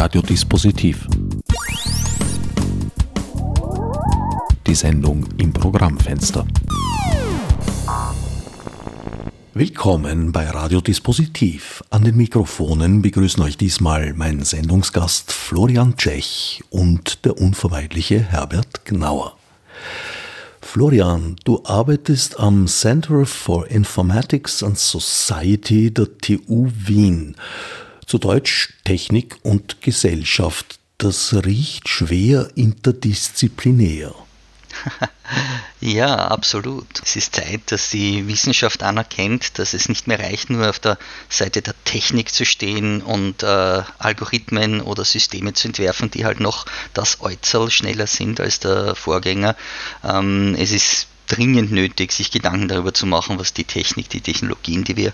Radiodispositiv. Die Sendung im Programmfenster. Willkommen bei Radiodispositiv. An den Mikrofonen begrüßen euch diesmal mein Sendungsgast Florian Tschech und der unvermeidliche Herbert Gnauer. Florian, du arbeitest am Center for Informatics and Society der TU Wien. Zu Deutsch Technik und Gesellschaft. Das riecht schwer interdisziplinär. ja, absolut. Es ist Zeit, dass die Wissenschaft anerkennt, dass es nicht mehr reicht, nur auf der Seite der Technik zu stehen und äh, Algorithmen oder Systeme zu entwerfen, die halt noch das Äußerl schneller sind als der Vorgänger. Ähm, es ist dringend nötig, sich Gedanken darüber zu machen, was die Technik, die Technologien, die wir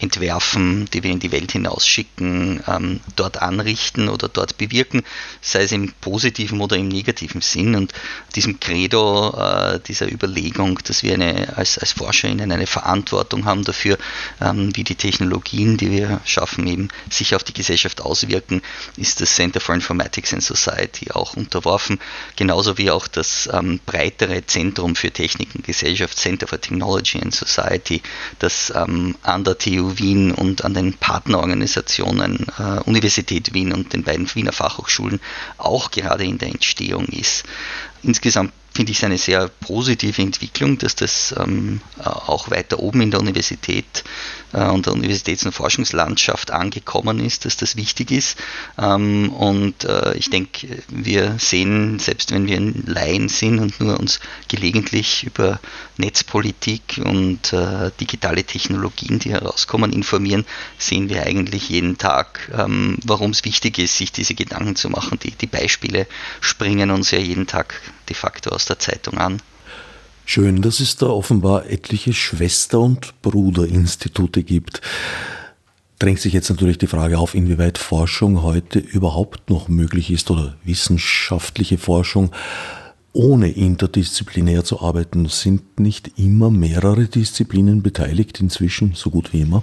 entwerfen, die wir in die Welt hinausschicken, ähm, dort anrichten oder dort bewirken, sei es im positiven oder im negativen Sinn. Und diesem Credo, äh, dieser Überlegung, dass wir eine, als, als ForscherInnen eine Verantwortung haben dafür, ähm, wie die Technologien, die wir schaffen, eben sich auf die Gesellschaft auswirken, ist das Center for Informatics and Society auch unterworfen, genauso wie auch das ähm, breitere Zentrum für Technik und Gesellschaft, Center for Technology and Society, das ähm, an der TU Wien und an den Partnerorganisationen äh, Universität Wien und den beiden Wiener Fachhochschulen auch gerade in der Entstehung ist. Insgesamt finde ich es eine sehr positive Entwicklung, dass das ähm, auch weiter oben in der Universität äh, und der Universitäts- und Forschungslandschaft angekommen ist, dass das wichtig ist. Ähm, und äh, ich denke, wir sehen, selbst wenn wir in Laien sind und nur uns gelegentlich über Netzpolitik und äh, digitale Technologien, die herauskommen, informieren, sehen wir eigentlich jeden Tag, ähm, warum es wichtig ist, sich diese Gedanken zu machen. Die, die Beispiele springen uns ja jeden Tag de facto aus der Zeitung an. Schön, dass es da offenbar etliche Schwester- und Bruderinstitute gibt. Drängt sich jetzt natürlich die Frage auf, inwieweit Forschung heute überhaupt noch möglich ist oder wissenschaftliche Forschung ohne interdisziplinär zu arbeiten. Sind nicht immer mehrere Disziplinen beteiligt inzwischen, so gut wie immer?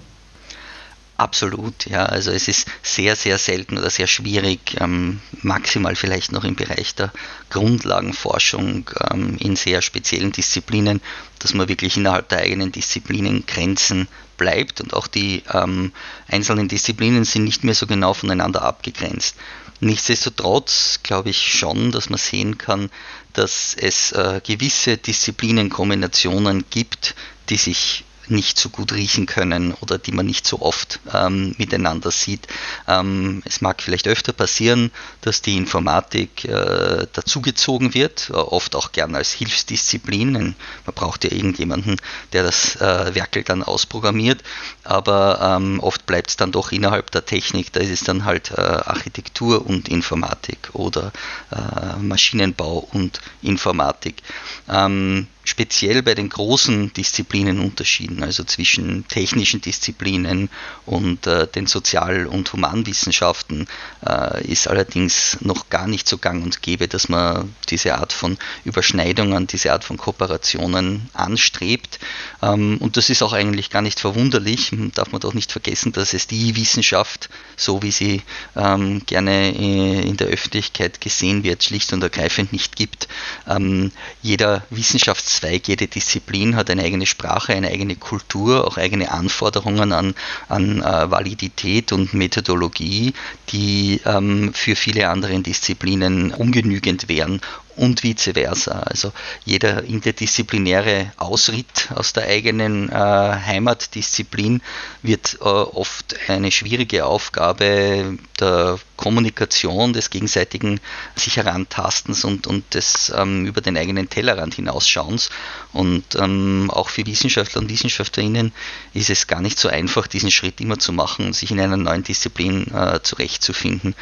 Absolut, ja. Also es ist sehr, sehr selten oder sehr schwierig, ähm, maximal vielleicht noch im Bereich der Grundlagenforschung ähm, in sehr speziellen Disziplinen, dass man wirklich innerhalb der eigenen Disziplinen Grenzen bleibt und auch die ähm, einzelnen Disziplinen sind nicht mehr so genau voneinander abgegrenzt. Nichtsdestotrotz glaube ich schon, dass man sehen kann, dass es äh, gewisse Disziplinenkombinationen gibt, die sich nicht so gut riechen können oder die man nicht so oft ähm, miteinander sieht. Ähm, es mag vielleicht öfter passieren, dass die Informatik äh, dazugezogen wird, äh, oft auch gern als Hilfsdisziplin. Man braucht ja irgendjemanden, der das äh, Werkel dann ausprogrammiert, aber ähm, oft bleibt es dann doch innerhalb der Technik. Da ist es dann halt äh, Architektur und Informatik oder äh, Maschinenbau und Informatik. Ähm, speziell bei den großen Disziplinen unterschieden, also zwischen technischen Disziplinen und äh, den Sozial- und Humanwissenschaften, äh, ist allerdings noch gar nicht so gang und gäbe, dass man diese Art von Überschneidungen, diese Art von Kooperationen anstrebt. Ähm, und das ist auch eigentlich gar nicht verwunderlich, darf man doch nicht vergessen, dass es die Wissenschaft, so wie sie ähm, gerne äh, in der Öffentlichkeit gesehen wird, schlicht und ergreifend nicht gibt. Ähm, jeder Wissenschafts Zweig, jede Disziplin hat eine eigene Sprache, eine eigene Kultur, auch eigene Anforderungen an, an äh, Validität und Methodologie, die ähm, für viele andere Disziplinen ungenügend wären und vice versa. Also jeder interdisziplinäre Ausritt aus der eigenen äh, Heimatdisziplin wird äh, oft eine schwierige Aufgabe der Kommunikation, des gegenseitigen sich herantastens und, und des ähm, über den eigenen Tellerrand hinausschauens. Und ähm, auch für Wissenschaftler und Wissenschaftlerinnen ist es gar nicht so einfach, diesen Schritt immer zu machen sich in einer neuen Disziplin äh, zurechtzufinden.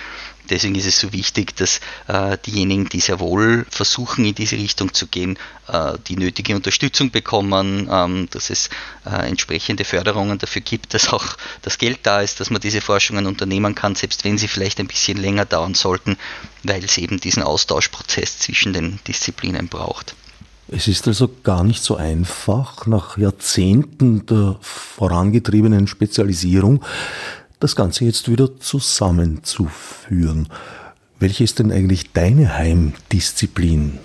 Deswegen ist es so wichtig, dass äh, diejenigen, die sehr wohl versuchen, in diese Richtung zu gehen, äh, die nötige Unterstützung bekommen, ähm, dass es äh, entsprechende Förderungen dafür gibt, dass auch das Geld da ist, dass man diese Forschungen unternehmen kann, selbst wenn sie vielleicht ein bisschen länger dauern sollten, weil es eben diesen Austauschprozess zwischen den Disziplinen braucht. Es ist also gar nicht so einfach, nach Jahrzehnten der vorangetriebenen Spezialisierung das Ganze jetzt wieder zusammenzuführen. Welche ist denn eigentlich deine Heimdisziplin?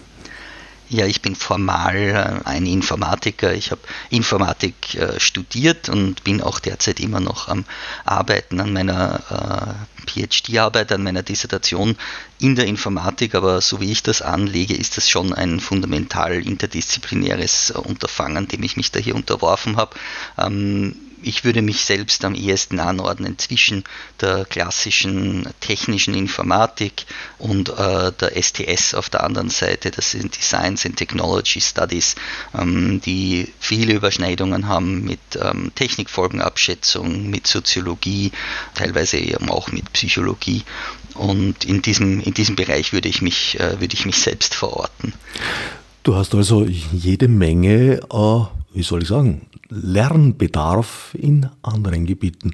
Ja, ich bin formal äh, ein Informatiker. Ich habe Informatik äh, studiert und bin auch derzeit immer noch am Arbeiten an meiner äh, PhD-Arbeit, an meiner Dissertation in der Informatik. Aber so wie ich das anlege, ist das schon ein fundamental interdisziplinäres Unterfangen, dem ich mich da hier unterworfen habe. Ähm, ich würde mich selbst am ehesten anordnen zwischen der klassischen technischen Informatik und äh, der STS auf der anderen Seite. Das sind die Science and Technology Studies, ähm, die viele Überschneidungen haben mit ähm, Technikfolgenabschätzung, mit Soziologie, teilweise eben auch mit Psychologie. Und in diesem, in diesem Bereich würde ich mich, äh, würde ich mich selbst verorten. Du hast also jede Menge, äh, wie soll ich sagen, Lernbedarf in anderen Gebieten.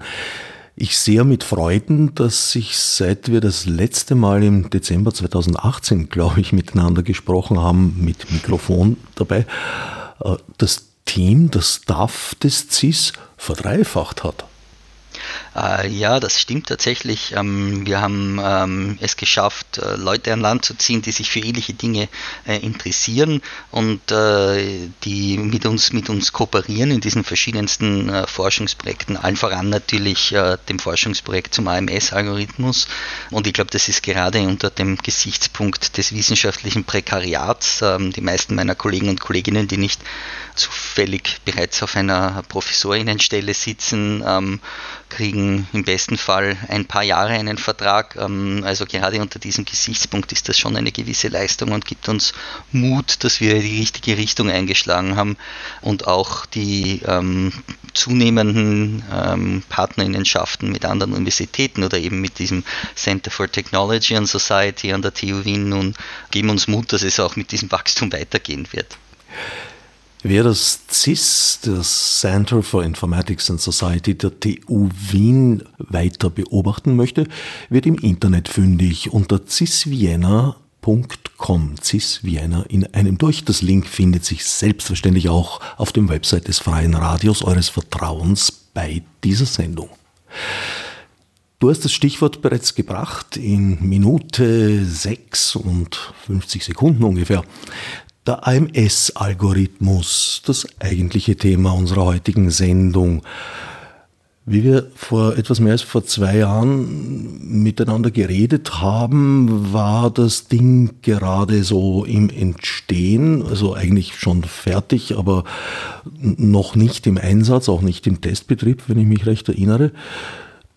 Ich sehe mit Freuden, dass sich seit wir das letzte Mal im Dezember 2018, glaube ich, miteinander gesprochen haben, mit Mikrofon dabei, äh, das Team, das Staff des CIS verdreifacht hat. Äh, ja, das stimmt tatsächlich. Ähm, wir haben ähm, es geschafft, äh, Leute an Land zu ziehen, die sich für ähnliche Dinge äh, interessieren und die mit uns, mit uns kooperieren in diesen verschiedensten Forschungsprojekten. Allen voran natürlich dem Forschungsprojekt zum AMS-Algorithmus. Und ich glaube, das ist gerade unter dem Gesichtspunkt des wissenschaftlichen Prekariats. Ähm, die meisten meiner Kollegen und Kolleginnen, die nicht zufällig bereits auf einer Professorinnenstelle sitzen, kriegen im besten Fall ein paar Jahre einen Vertrag. Ähm, also gerade unter diesem Gesichtspunkt ist das schon eine gewisse Leistung und gibt uns Mut, dass wir die richtige Richtung eingeschlagen haben und auch die ähm, zunehmenden ähm, Partnerinnenschaften mit anderen Universitäten oder eben mit diesem Center for Technology and Society an der TU Wien nun geben uns Mut, dass es auch mit diesem Wachstum weitergehen wird. Wer das CIS, das Center for Informatics and Society der TU Wien, weiter beobachten möchte, wird im Internet fündig unter cisvienna.com. CIS Vienna in einem durch. Das Link findet sich selbstverständlich auch auf dem Website des Freien Radios eures Vertrauens bei dieser Sendung. Du hast das Stichwort bereits gebracht in Minute 6 und 50 Sekunden ungefähr. Der AMS-Algorithmus, das eigentliche Thema unserer heutigen Sendung. Wie wir vor etwas mehr als vor zwei Jahren miteinander geredet haben, war das Ding gerade so im Entstehen, also eigentlich schon fertig, aber noch nicht im Einsatz, auch nicht im Testbetrieb, wenn ich mich recht erinnere.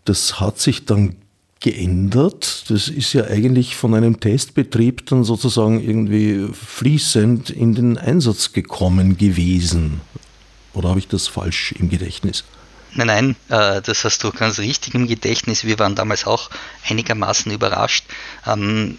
Das hat sich dann geändert. Das ist ja eigentlich von einem Testbetrieb dann sozusagen irgendwie fließend in den Einsatz gekommen gewesen. Oder habe ich das falsch im Gedächtnis? Nein, nein, äh, das hast du ganz richtig im Gedächtnis. Wir waren damals auch einigermaßen überrascht. Ähm,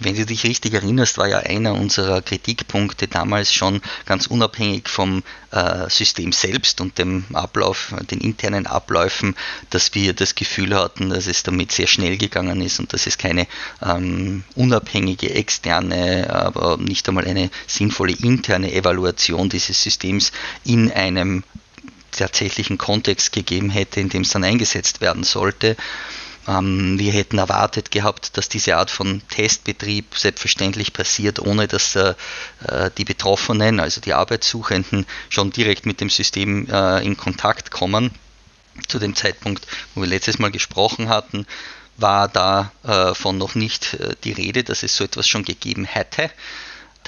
wenn du dich richtig erinnerst, war ja einer unserer Kritikpunkte damals schon ganz unabhängig vom äh, System selbst und dem Ablauf, den internen Abläufen, dass wir das Gefühl hatten, dass es damit sehr schnell gegangen ist und dass es keine ähm, unabhängige, externe, aber nicht einmal eine sinnvolle interne Evaluation dieses Systems in einem tatsächlichen Kontext gegeben hätte, in dem es dann eingesetzt werden sollte. Ähm, wir hätten erwartet gehabt, dass diese Art von Testbetrieb selbstverständlich passiert, ohne dass äh, die Betroffenen, also die Arbeitssuchenden, schon direkt mit dem System äh, in Kontakt kommen. Zu dem Zeitpunkt, wo wir letztes Mal gesprochen hatten, war davon äh, noch nicht äh, die Rede, dass es so etwas schon gegeben hätte.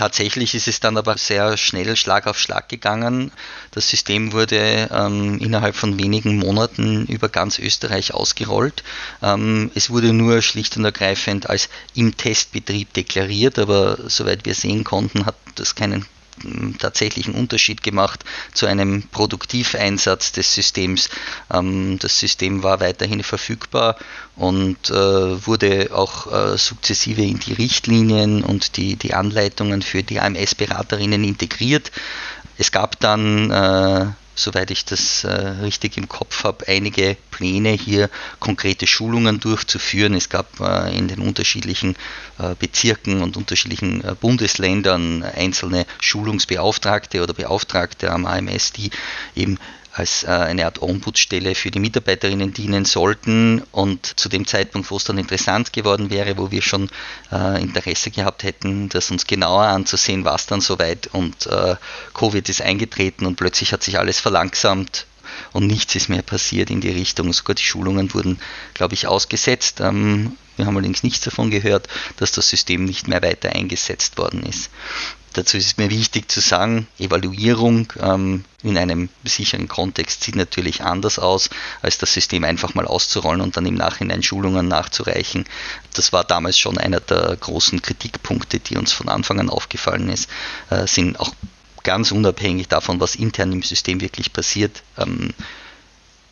Tatsächlich ist es dann aber sehr schnell Schlag auf Schlag gegangen. Das System wurde ähm, innerhalb von wenigen Monaten über ganz Österreich ausgerollt. Ähm, es wurde nur schlicht und ergreifend als im Testbetrieb deklariert, aber soweit wir sehen konnten, hat das keinen tatsächlichen Unterschied gemacht zu einem Produktiveinsatz des Systems. Ähm, das System war weiterhin verfügbar und äh, wurde auch äh, sukzessive in die Richtlinien und die, die Anleitungen für die AMS-Beraterinnen integriert. Es gab dann äh, soweit ich das äh, richtig im Kopf habe, einige Pläne, hier konkrete Schulungen durchzuführen. Es gab äh, in den unterschiedlichen äh, Bezirken und unterschiedlichen äh, Bundesländern einzelne Schulungsbeauftragte oder Beauftragte am AMS, die eben als äh, eine Art Ombudsstelle für die Mitarbeiterinnen dienen sollten. Und zu dem Zeitpunkt, wo es dann interessant geworden wäre, wo wir schon äh, Interesse gehabt hätten, das uns genauer anzusehen, war es dann soweit und äh, Covid ist eingetreten und plötzlich hat sich alles verlangsamt und nichts ist mehr passiert in die Richtung. Sogar die Schulungen wurden, glaube ich, ausgesetzt. Ähm, wir haben allerdings nichts davon gehört, dass das System nicht mehr weiter eingesetzt worden ist. Dazu ist es mir wichtig zu sagen, Evaluierung ähm, in einem sicheren Kontext sieht natürlich anders aus, als das System einfach mal auszurollen und dann im Nachhinein Schulungen nachzureichen. Das war damals schon einer der großen Kritikpunkte, die uns von Anfang an aufgefallen ist, äh, sind auch ganz unabhängig davon, was intern im System wirklich passiert, ähm,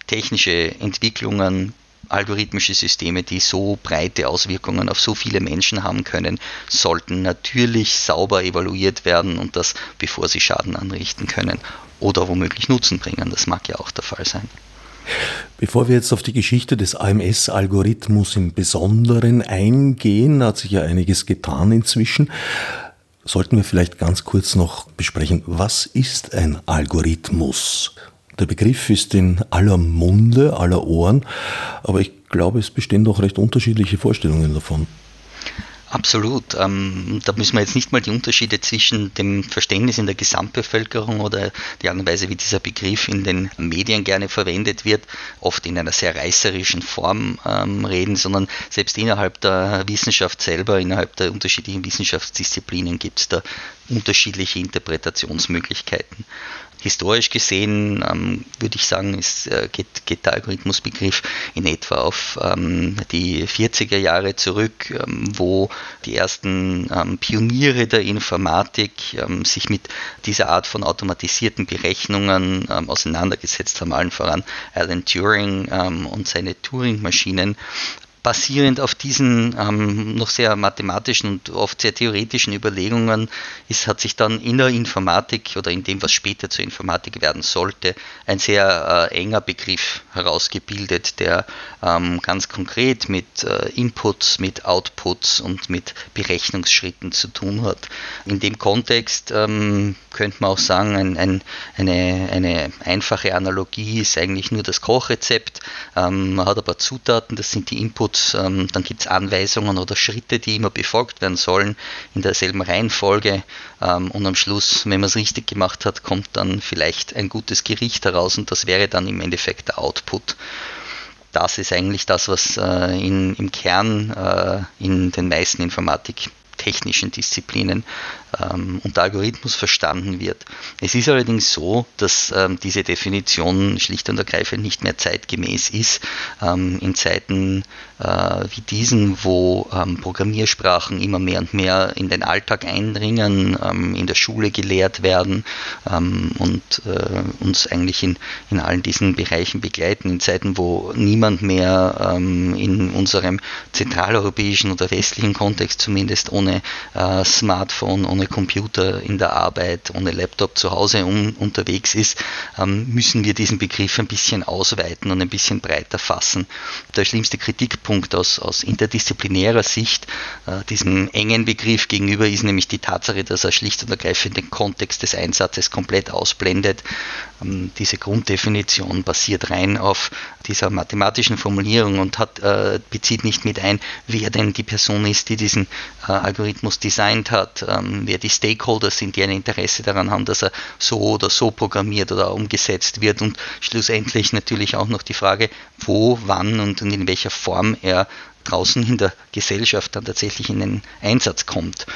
technische Entwicklungen, algorithmische Systeme, die so breite Auswirkungen auf so viele Menschen haben können, sollten natürlich sauber evaluiert werden und das bevor sie Schaden anrichten können oder womöglich Nutzen bringen. Das mag ja auch der Fall sein. Bevor wir jetzt auf die Geschichte des AMS-Algorithmus im Besonderen eingehen, hat sich ja einiges getan inzwischen sollten wir vielleicht ganz kurz noch besprechen, was ist ein Algorithmus? Der Begriff ist in aller Munde, aller Ohren, aber ich glaube, es bestehen doch recht unterschiedliche Vorstellungen davon. Absolut. Ähm, da müssen wir jetzt nicht mal die Unterschiede zwischen dem Verständnis in der Gesamtbevölkerung oder die Art und Weise, wie dieser Begriff in den Medien gerne verwendet wird, oft in einer sehr reißerischen Form ähm, reden, sondern selbst innerhalb der Wissenschaft selber, innerhalb der unterschiedlichen Wissenschaftsdisziplinen gibt es da unterschiedliche Interpretationsmöglichkeiten. Historisch gesehen ähm, würde ich sagen, ist, äh, geht, geht, der Algorithmusbegriff in etwa auf ähm, die 40er Jahre zurück, ähm, wo die ersten ähm, Pioniere der Informatik ähm, sich mit dieser Art von automatisierten Berechnungen ähm, auseinandergesetzt haben, allen voran Alan Turing und seine Turing-Maschinen basierend auf diesen ähm, noch sehr mathematischen und oft sehr theoretischen Überlegungen ist, hat sich dann in der Informatik oder in dem, was später zur Informatik werden sollte, ein sehr äh, enger Begriff herausgebildet, der ähm, ganz konkret mit äh, Inputs, mit Outputs und mit Berechnungsschritten zu tun hat. In dem Kontext ähm, könnte man auch sagen, ein, ein, eine, eine einfache Analogie ist eigentlich nur das Kochrezept. Ähm, man hat aber Zutaten, das sind die Inputs Ähm, dann gibt es Anweisungen oder Schritte, die immer befolgt werden sollen in derselben Reihenfolge. Ähm, und am Schluss, wenn man es richtig gemacht hat, kommt dann vielleicht ein gutes Gericht heraus und das wäre dann im Endeffekt der Output. Das ist eigentlich das, was äh, in, im Kern äh, in den meisten informatiktechnischen Disziplinen ähm, unter Algorithmus verstanden wird. Es ist allerdings so, dass ähm, diese Definition schlicht und ergreifend nicht mehr zeitgemäß ist. Ähm, in Zeiten äh, wie diesen, wo ähm, Programmiersprachen immer mehr und mehr in den Alltag eindringen, ähm, in der Schule gelehrt werden ähm, und äh, uns eigentlich in, in allen diesen Bereichen begleiten, in Zeiten, wo niemand mehr in unserem zentraleuropäischen oder westlichen Kontext zumindest ohne äh, Smartphone, ohne Computer in der Arbeit, ohne Laptop zu Hause um, unterwegs ist, ähm, müssen wir diesen Begriff ein bisschen ausweiten und ein bisschen breiter fassen. Der schlimmste Kritikpunkt aus, aus interdisziplinärer Sicht äh, diesem engen Begriff gegenüber ist nämlich die Tatsache, dass er schlicht und ergreifend den Kontext des Einsatzes komplett ausblendet. Ähm, diese Grunddefinition basiert rein auf dieser mathematischen Formulierung und hat, äh, bezieht nicht mit ein, wer denn die Person ist, die diesen äh, Algorithmus designt hat, ähm, wer die Stakeholder sind, die ein Interesse daran haben, dass er so oder so programmiert oder umgesetzt wird und schlussendlich natürlich auch noch die Frage, wo, wann und in welcher Form er draußen in der Gesellschaft dann tatsächlich in den Einsatz kommt.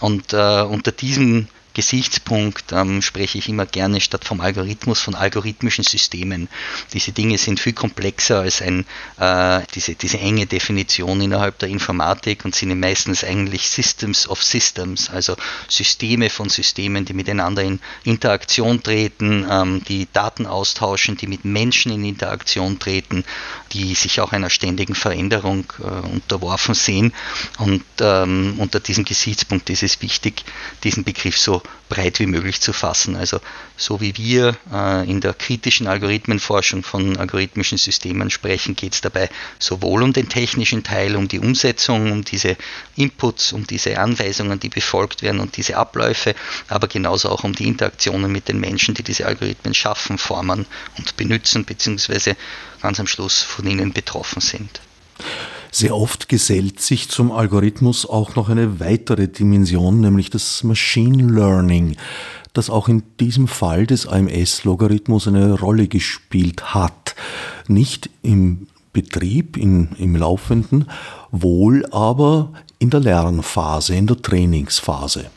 Und äh, unter diesem Gesichtspunkt ähm, spreche ich immer gerne statt vom Algorithmus von algorithmischen Systemen. Diese Dinge sind viel komplexer als ein, äh, diese, diese enge Definition innerhalb der Informatik und sind meistens eigentlich Systems of Systems, also Systeme von Systemen, die miteinander in Interaktion treten, ähm, die Daten austauschen, die mit Menschen in Interaktion treten, die sich auch einer ständigen Veränderung äh, unterworfen sehen. Und ähm, unter diesem Gesichtspunkt ist es wichtig, diesen Begriff so breit wie möglich zu fassen. Also so wie wir äh, in der kritischen Algorithmenforschung von algorithmischen Systemen sprechen, geht es dabei sowohl um den technischen Teil, um die Umsetzung, um diese Inputs, um diese Anweisungen, die befolgt werden und diese Abläufe, aber genauso auch um die Interaktionen mit den Menschen, die diese Algorithmen schaffen, formen und benutzen, beziehungsweise ganz am Schluss von ihnen betroffen sind. Sehr oft gesellt sich zum Algorithmus auch noch eine weitere Dimension, nämlich das Machine Learning, das auch in diesem Fall des AMS-Logarithmus eine Rolle gespielt hat. Nicht im Betrieb, in, im Laufenden, wohl aber in der Lernphase, in der Trainingsphase.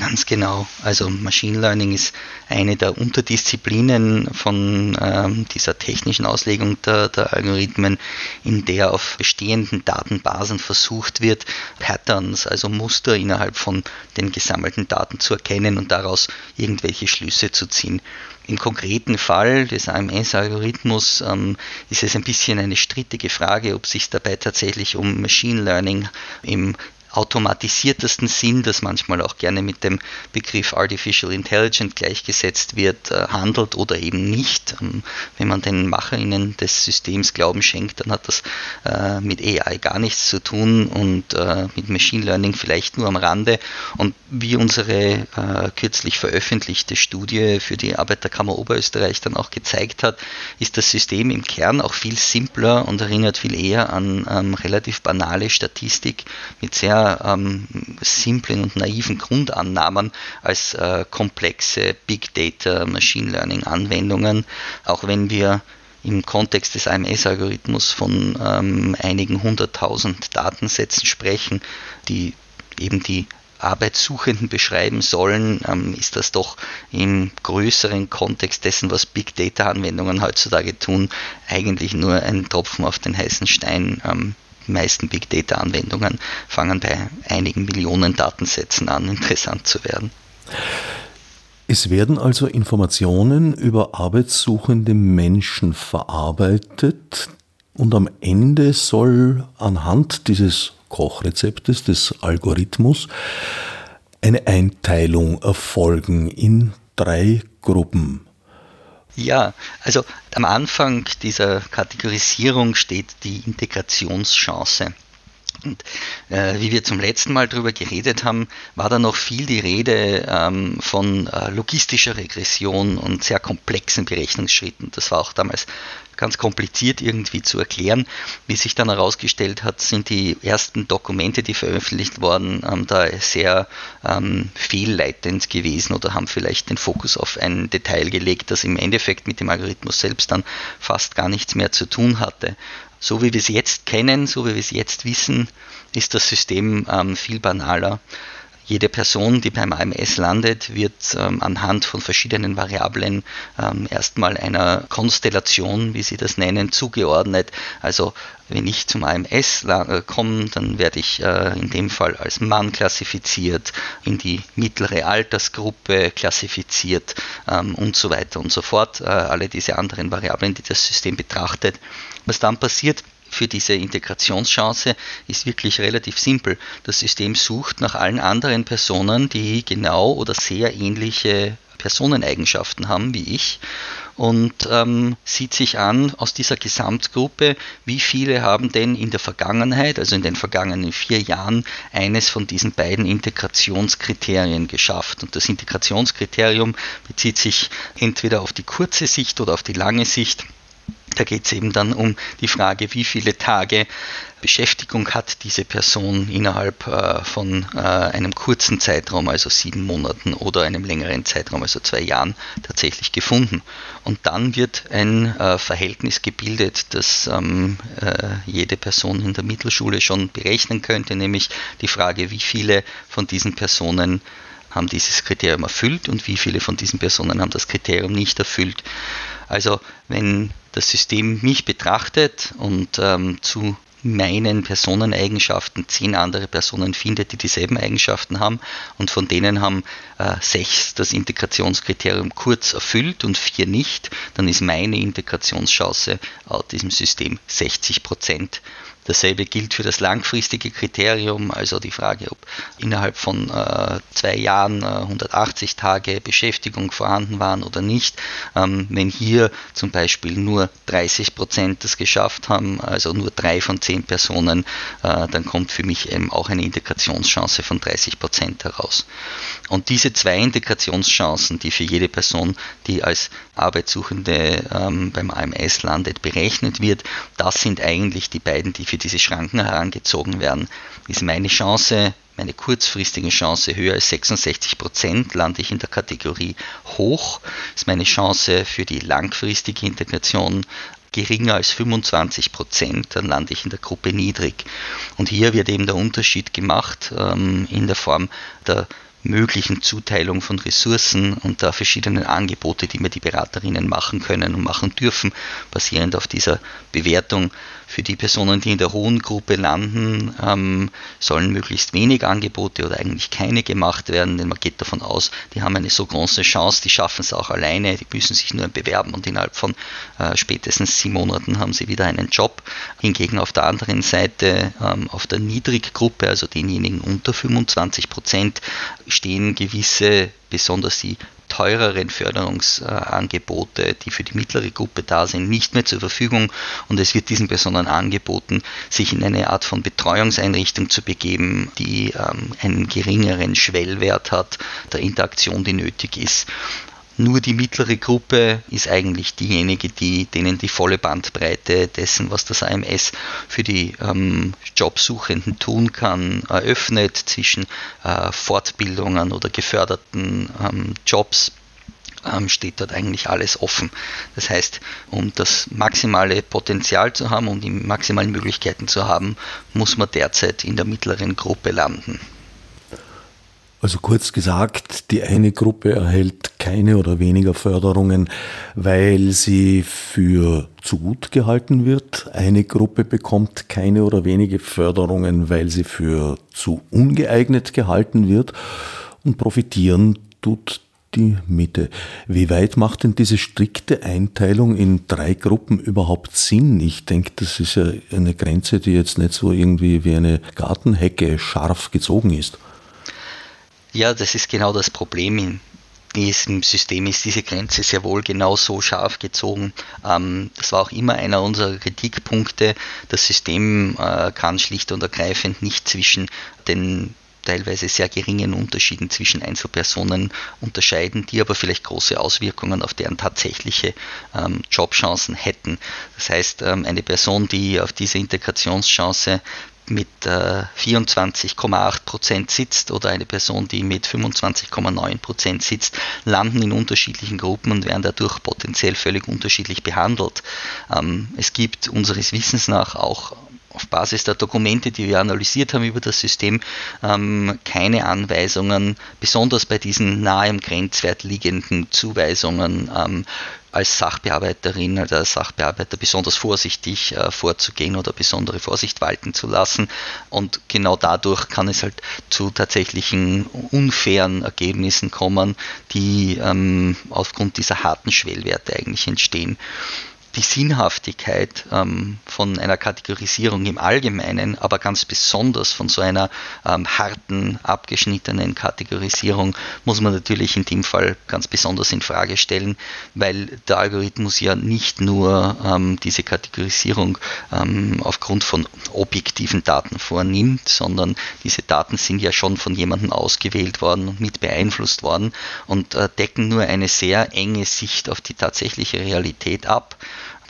Ganz genau. Also Machine Learning ist eine der Unterdisziplinen von ähm, dieser technischen Auslegung der, der, Algorithmen, in der auf bestehenden Datenbasen versucht wird, Patterns, also Muster innerhalb von den gesammelten Daten zu erkennen und daraus irgendwelche Schlüsse zu ziehen. Im konkreten Fall des AMS-Algorithmus ähm, ist es ein bisschen eine strittige Frage, ob sich dabei tatsächlich um Machine Learning im automatisiertesten Sinn, das manchmal auch gerne mit dem Begriff Artificial Intelligence gleichgesetzt wird, äh, handelt oder eben nicht. Ähm, wenn man den MacherInnen des Systems Glauben schenkt, dann hat das äh, mit AI gar nichts zu tun und äh, mit Machine Learning vielleicht nur am Rande. Und wie unsere kürzlich veröffentlichte Studie für die Arbeiterkammer Oberösterreich dann auch gezeigt hat, ist das System im Kern auch viel simpler und erinnert viel eher an ähm, relativ banale Statistik mit sehr ähm, simplen und naiven Grundannahmen als äh, komplexe Big Data Machine Learning Anwendungen, auch wenn wir im Kontext des AMS-Algorithmus von ähm, einigen hunderttausend Datensätzen sprechen, die eben die Arbeitssuchenden beschreiben sollen, ähm, ist das doch im größeren Kontext dessen, was Big Data-Anwendungen heutzutage tun, eigentlich nur ein Tropfen auf den heißen Stein. Ähm, meisten Big Data-Anwendungen fangen bei einigen Millionen Datensätzen an, interessant zu werden. Es werden also Informationen über arbeitssuchende Menschen verarbeitet und am Ende soll anhand dieses Kochrezeptes, des Algorithmus, eine Einteilung erfolgen in drei Gruppen. Ja, also am Anfang dieser Kategorisierung steht die Integrationschance. Und äh, wie wir zum letzten Mal darüber geredet haben, war da noch viel die Rede ähm, von äh, logistischer Regression und sehr komplexen Berechnungsschritten. Das war auch damals ganz kompliziert irgendwie zu erklären. Wie sich dann herausgestellt hat, sind die ersten Dokumente, die veröffentlicht wurden, ähm, da sehr ähm, fehlleitend gewesen oder haben vielleicht den Fokus auf ein Detail gelegt, das im Endeffekt mit dem Algorithmus selbst dann fast gar nichts mehr zu tun hatte. So wie wir es jetzt kennen, so wie wir es jetzt wissen, ist das System ähm, viel banaler. Jede Person, die beim AMS landet, wird ähm, anhand von verschiedenen Variablen ähm, erstmal einer Konstellation, wie Sie das nennen, zugeordnet. Also wenn ich zum AMS äh, komme, dann werde ich äh, in dem Fall als Mann klassifiziert, in die mittlere Altersgruppe klassifiziert ähm, und so weiter und so fort. Äh, alle diese anderen Variablen, die das System betrachtet. Was dann passiert, für diese Integrationschance ist wirklich relativ simpel. Das System sucht nach allen anderen Personen, die genau oder sehr ähnliche Personeneigenschaften haben wie ich und ähm, sieht sich an aus dieser Gesamtgruppe, wie viele haben denn in der Vergangenheit, also in den vergangenen vier Jahren, eines von diesen beiden Integrationskriterien geschafft. Und das Integrationskriterium bezieht sich entweder auf die kurze Sicht oder auf die lange Sicht. Da geht es eben dann um die Frage, wie viele Tage Beschäftigung hat diese Person innerhalb äh, von äh, einem kurzen Zeitraum, also sieben Monaten oder einem längeren Zeitraum, also zwei Jahren, tatsächlich gefunden. Und dann wird ein äh, Verhältnis gebildet, das ähm, äh, jede Person in der Mittelschule schon berechnen könnte, nämlich die Frage, wie viele von diesen Personen haben dieses Kriterium erfüllt und wie viele von diesen Personen haben das Kriterium nicht erfüllt. Also wenn das System mich betrachtet und ähm, zu meinen Personeneigenschaften zehn andere Personen findet, die dieselben Eigenschaften haben und von denen haben äh, sechs das Integrationskriterium kurz erfüllt und vier nicht, dann ist meine Integrationschance laut diesem System 60 Prozent. Dasselbe gilt für das langfristige Kriterium, also die Frage, ob innerhalb von äh, zwei Jahren äh, 180 Tage Beschäftigung vorhanden waren oder nicht. Ähm, wenn hier zum Beispiel nur 30 Prozent das geschafft haben, also nur drei von zehn Personen, äh, dann kommt für mich eben auch eine Integrationschance von 30 Prozent heraus. Und diese zwei Integrationschancen, die für jede Person, die als Arbeitssuchende ähm, beim AMS landet, berechnet wird, das sind eigentlich die beiden, die für diese Schranken herangezogen werden, ist meine Chance, meine kurzfristige Chance höher als 66 Prozent, lande ich in der Kategorie hoch, ist meine Chance für die langfristige Integration geringer als 25 Prozent, dann lande ich in der Gruppe niedrig. Und hier wird eben der Unterschied gemacht ähm, in der Form der möglichen Zuteilung von Ressourcen und der verschiedenen Angebote, die mir die Beraterinnen machen können und machen dürfen, basierend auf dieser Bewertung für die Personen, die in der hohen Gruppe landen, ähm, sollen möglichst wenig Angebote oder eigentlich keine gemacht werden, denn man geht davon aus, die haben eine so große Chance, die schaffen es auch alleine, die müssen sich nur bewerben und innerhalb von äh, spätestens sieben Monaten haben sie wieder einen Job. Hingegen auf der anderen Seite, ähm, auf der Niedriggruppe, also denjenigen unter 25 Prozent, stehen gewisse, besonders die teureren Förderungsangebote, die für die mittlere Gruppe da sind, nicht mehr zur Verfügung und es wird diesen Personen angeboten, sich in eine Art von Betreuungseinrichtung zu begeben, die ähm, einen geringeren Schwellwert hat, der Interaktion, die nötig ist. Nur die mittlere Gruppe ist eigentlich diejenige, die, denen die volle Bandbreite dessen, was das AMS für die ähm, Jobsuchenden tun kann, eröffnet zwischen äh, Fortbildungen oder geförderten ähm, Jobs ähm, steht dort eigentlich alles offen. Das heißt, um das maximale Potenzial zu haben, um die maximalen Möglichkeiten zu haben, muss man derzeit in der mittleren Gruppe landen. Also kurz gesagt, die eine Gruppe erhält keine oder weniger Förderungen, weil sie für zu gut gehalten wird. Eine Gruppe bekommt keine oder wenige Förderungen, weil sie für zu ungeeignet gehalten wird. Und profitieren tut die Mitte. Wie weit macht denn diese strikte Einteilung in drei Gruppen überhaupt Sinn? Ich denke, das ist ja eine Grenze, die jetzt nicht so irgendwie wie eine Gartenhecke scharf gezogen ist. Ja, das ist genau das Problem in diesem System ist diese Grenze sehr wohl genau so scharf gezogen. Ähm, das war auch immer einer unserer Kritikpunkte. Das System äh, kann schlicht und ergreifend nicht zwischen den teilweise sehr geringen Unterschieden zwischen Einzelpersonen unterscheiden, die aber vielleicht große Auswirkungen auf deren tatsächliche ähm, Jobchancen hätten. Das heißt, ähm, eine Person, die auf diese Integrationschance mit äh, 24,8 Prozent sitzt oder eine Person, die mit 25,9 Prozent sitzt, landen in unterschiedlichen Gruppen und werden dadurch potenziell völlig unterschiedlich behandelt. Ähm, es gibt unseres Wissens nach auch auf Basis der Dokumente, die wir analysiert haben über das System, ähm, keine Anweisungen, besonders bei diesen nahe im Grenzwert liegenden Zuweisungen ähm, als Sachbearbeiterin oder als Sachbearbeiter besonders vorsichtig äh, vorzugehen oder besondere Vorsicht walten zu lassen. Und genau dadurch kann es halt zu tatsächlichen unfairen Ergebnissen kommen, die ähm, aufgrund dieser harten Schwellwerte eigentlich entstehen die Sinnhaftigkeit ähm, von einer Kategorisierung im Allgemeinen, aber ganz besonders von so einer ähm, harten, abgeschnittenen Kategorisierung muss man natürlich in dem Fall ganz besonders in Frage stellen, weil der Algorithmus ja nicht nur ähm, diese Kategorisierung ähm, aufgrund von objektiven Daten vornimmt, sondern diese Daten sind ja schon von jemandem ausgewählt worden und mit beeinflusst worden und äh, decken nur eine sehr enge Sicht auf die tatsächliche Realität ab.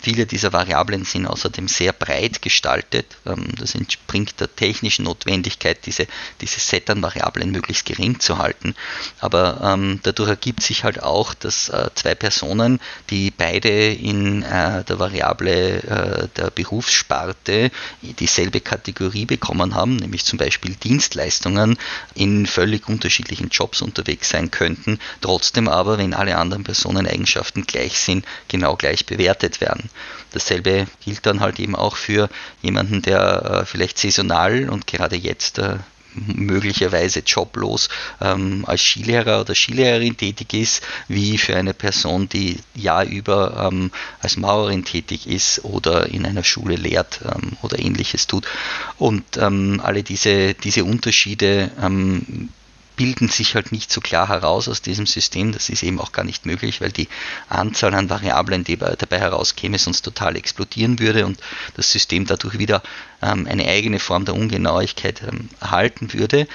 Viele dieser Variablen sind außerdem sehr breit gestaltet. Ähm, das entspringt der technischen Notwendigkeit, diese, diese Set an Variablen möglichst gering zu halten. Aber ähm, dadurch ergibt sich halt auch, dass äh, zwei Personen, die beide in äh, der Variable äh, der Berufssparte dieselbe Kategorie bekommen haben, nämlich zum Beispiel Dienstleistungen, in völlig unterschiedlichen Jobs unterwegs sein könnten, trotzdem aber, wenn alle anderen Personeneigenschaften gleich sind, genau gleich bewertet werden. Dasselbe gilt dann halt eben auch für jemanden, der äh, vielleicht saisonal und gerade jetzt äh, möglicherweise joblos ähm, als Skilehrer oder Skilehrerin tätig ist, wie für eine Person, die Jahr über ähm, als Maurerin tätig ist oder in einer Schule lehrt ähm, oder ähnliches tut. Und ähm, alle diese, diese Unterschiede ähm, bilden sich halt nicht so klar heraus aus diesem System. Das ist eben auch gar nicht möglich, weil die Anzahl an Variablen, die dabei herauskäme, sonst total explodieren würde und das System dadurch wieder ähm, eine eigene Form der Ungenauigkeit ähm, erhalten würde.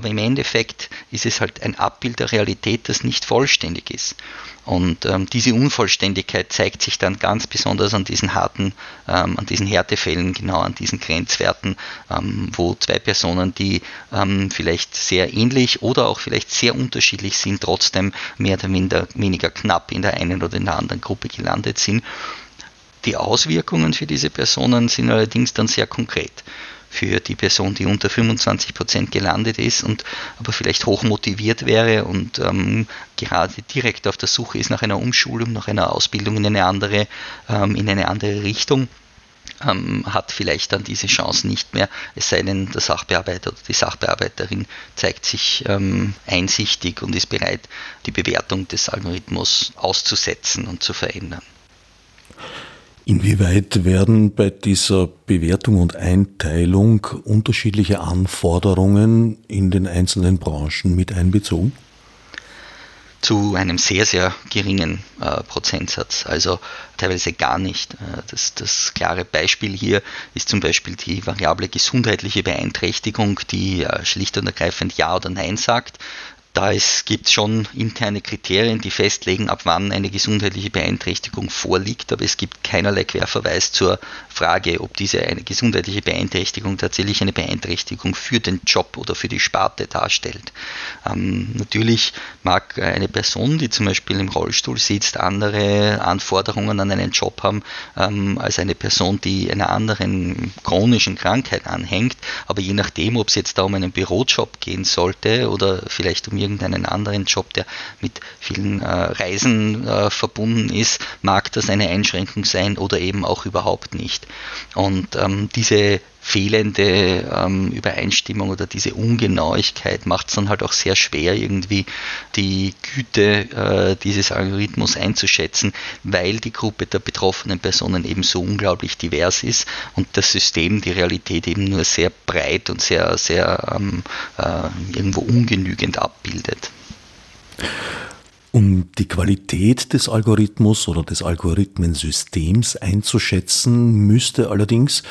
Aber im Endeffekt ist es halt ein Abbild der Realität, das nicht vollständig ist. Und ähm, diese Unvollständigkeit zeigt sich dann ganz besonders an diesen harten, ähm, an diesen Härtefällen, genau an diesen Grenzwerten, ähm, wo zwei Personen, die ähm, vielleicht sehr ähnlich oder auch vielleicht sehr unterschiedlich sind, trotzdem mehr oder minder, weniger knapp in der einen oder in der anderen Gruppe gelandet sind. Die Auswirkungen für diese Personen sind allerdings dann sehr konkret für die Person, die unter 25 Prozent gelandet ist und aber vielleicht hoch motiviert wäre und ähm, gerade direkt auf der Suche ist nach einer Umschulung, nach einer Ausbildung in eine andere, ähm, in eine andere Richtung. Ähm, hat vielleicht dann diese Chance nicht mehr, es sei denn, der Sachbearbeiter oder die Sachbearbeiterin zeigt sich ähm, einsichtig und ist bereit, die Bewertung des Algorithmus auszusetzen und zu verändern. Inwieweit werden bei dieser Bewertung und Einteilung unterschiedliche Anforderungen in den einzelnen Branchen mit einbezogen? Zu einem sehr, sehr geringen äh, Prozentsatz, also teilweise gar nicht. Äh, das, das, klare Beispiel hier ist zum Beispiel die variable gesundheitliche Beeinträchtigung, die äh, schlicht und ergreifend Ja oder Nein sagt. Da gibt es schon interne Kriterien, die festlegen, ab wann eine gesundheitliche Beeinträchtigung vorliegt, aber es gibt keinerlei Querverweis zur Frage, ob diese eine gesundheitliche Beeinträchtigung tatsächlich eine Beeinträchtigung für den Job oder für die Sparte darstellt. Ähm, natürlich mag eine Person, die zum Beispiel im Rollstuhl sitzt, andere Anforderungen an einen Job haben ähm, als eine Person, die einer anderen chronischen Krankheit anhängt, aber je nachdem, ob es jetzt da um einen Bürojob gehen sollte oder vielleicht um irgendeinen anderen Job, der mit vielen äh, Reisen äh, verbunden ist, mag das eine Einschränkung sein oder eben auch überhaupt nicht. Und ähm, diese fehlende ähm, Übereinstimmung oder diese Ungenauigkeit macht es dann halt auch sehr schwer, irgendwie die Güte äh, dieses Algorithmus einzuschätzen, weil die Gruppe der betroffenen Personen eben so unglaublich divers ist und das System die Realität eben nur sehr breit und sehr, sehr ähm, äh, irgendwo ungenügend abbildet. Um die Qualität des Algorithmus oder des Algorithmensystems einzuschätzen, müsste allerdings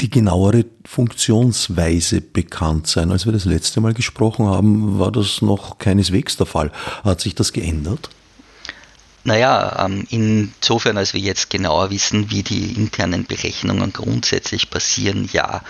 die genauere Funktionsweise bekannt sein. Als wir das letzte Mal gesprochen haben, war das noch keineswegs der Fall. Hat sich das geändert? Naja, ähm, insofern, als wir jetzt genauer wissen, wie die internen Berechnungen grundsätzlich passieren, ja.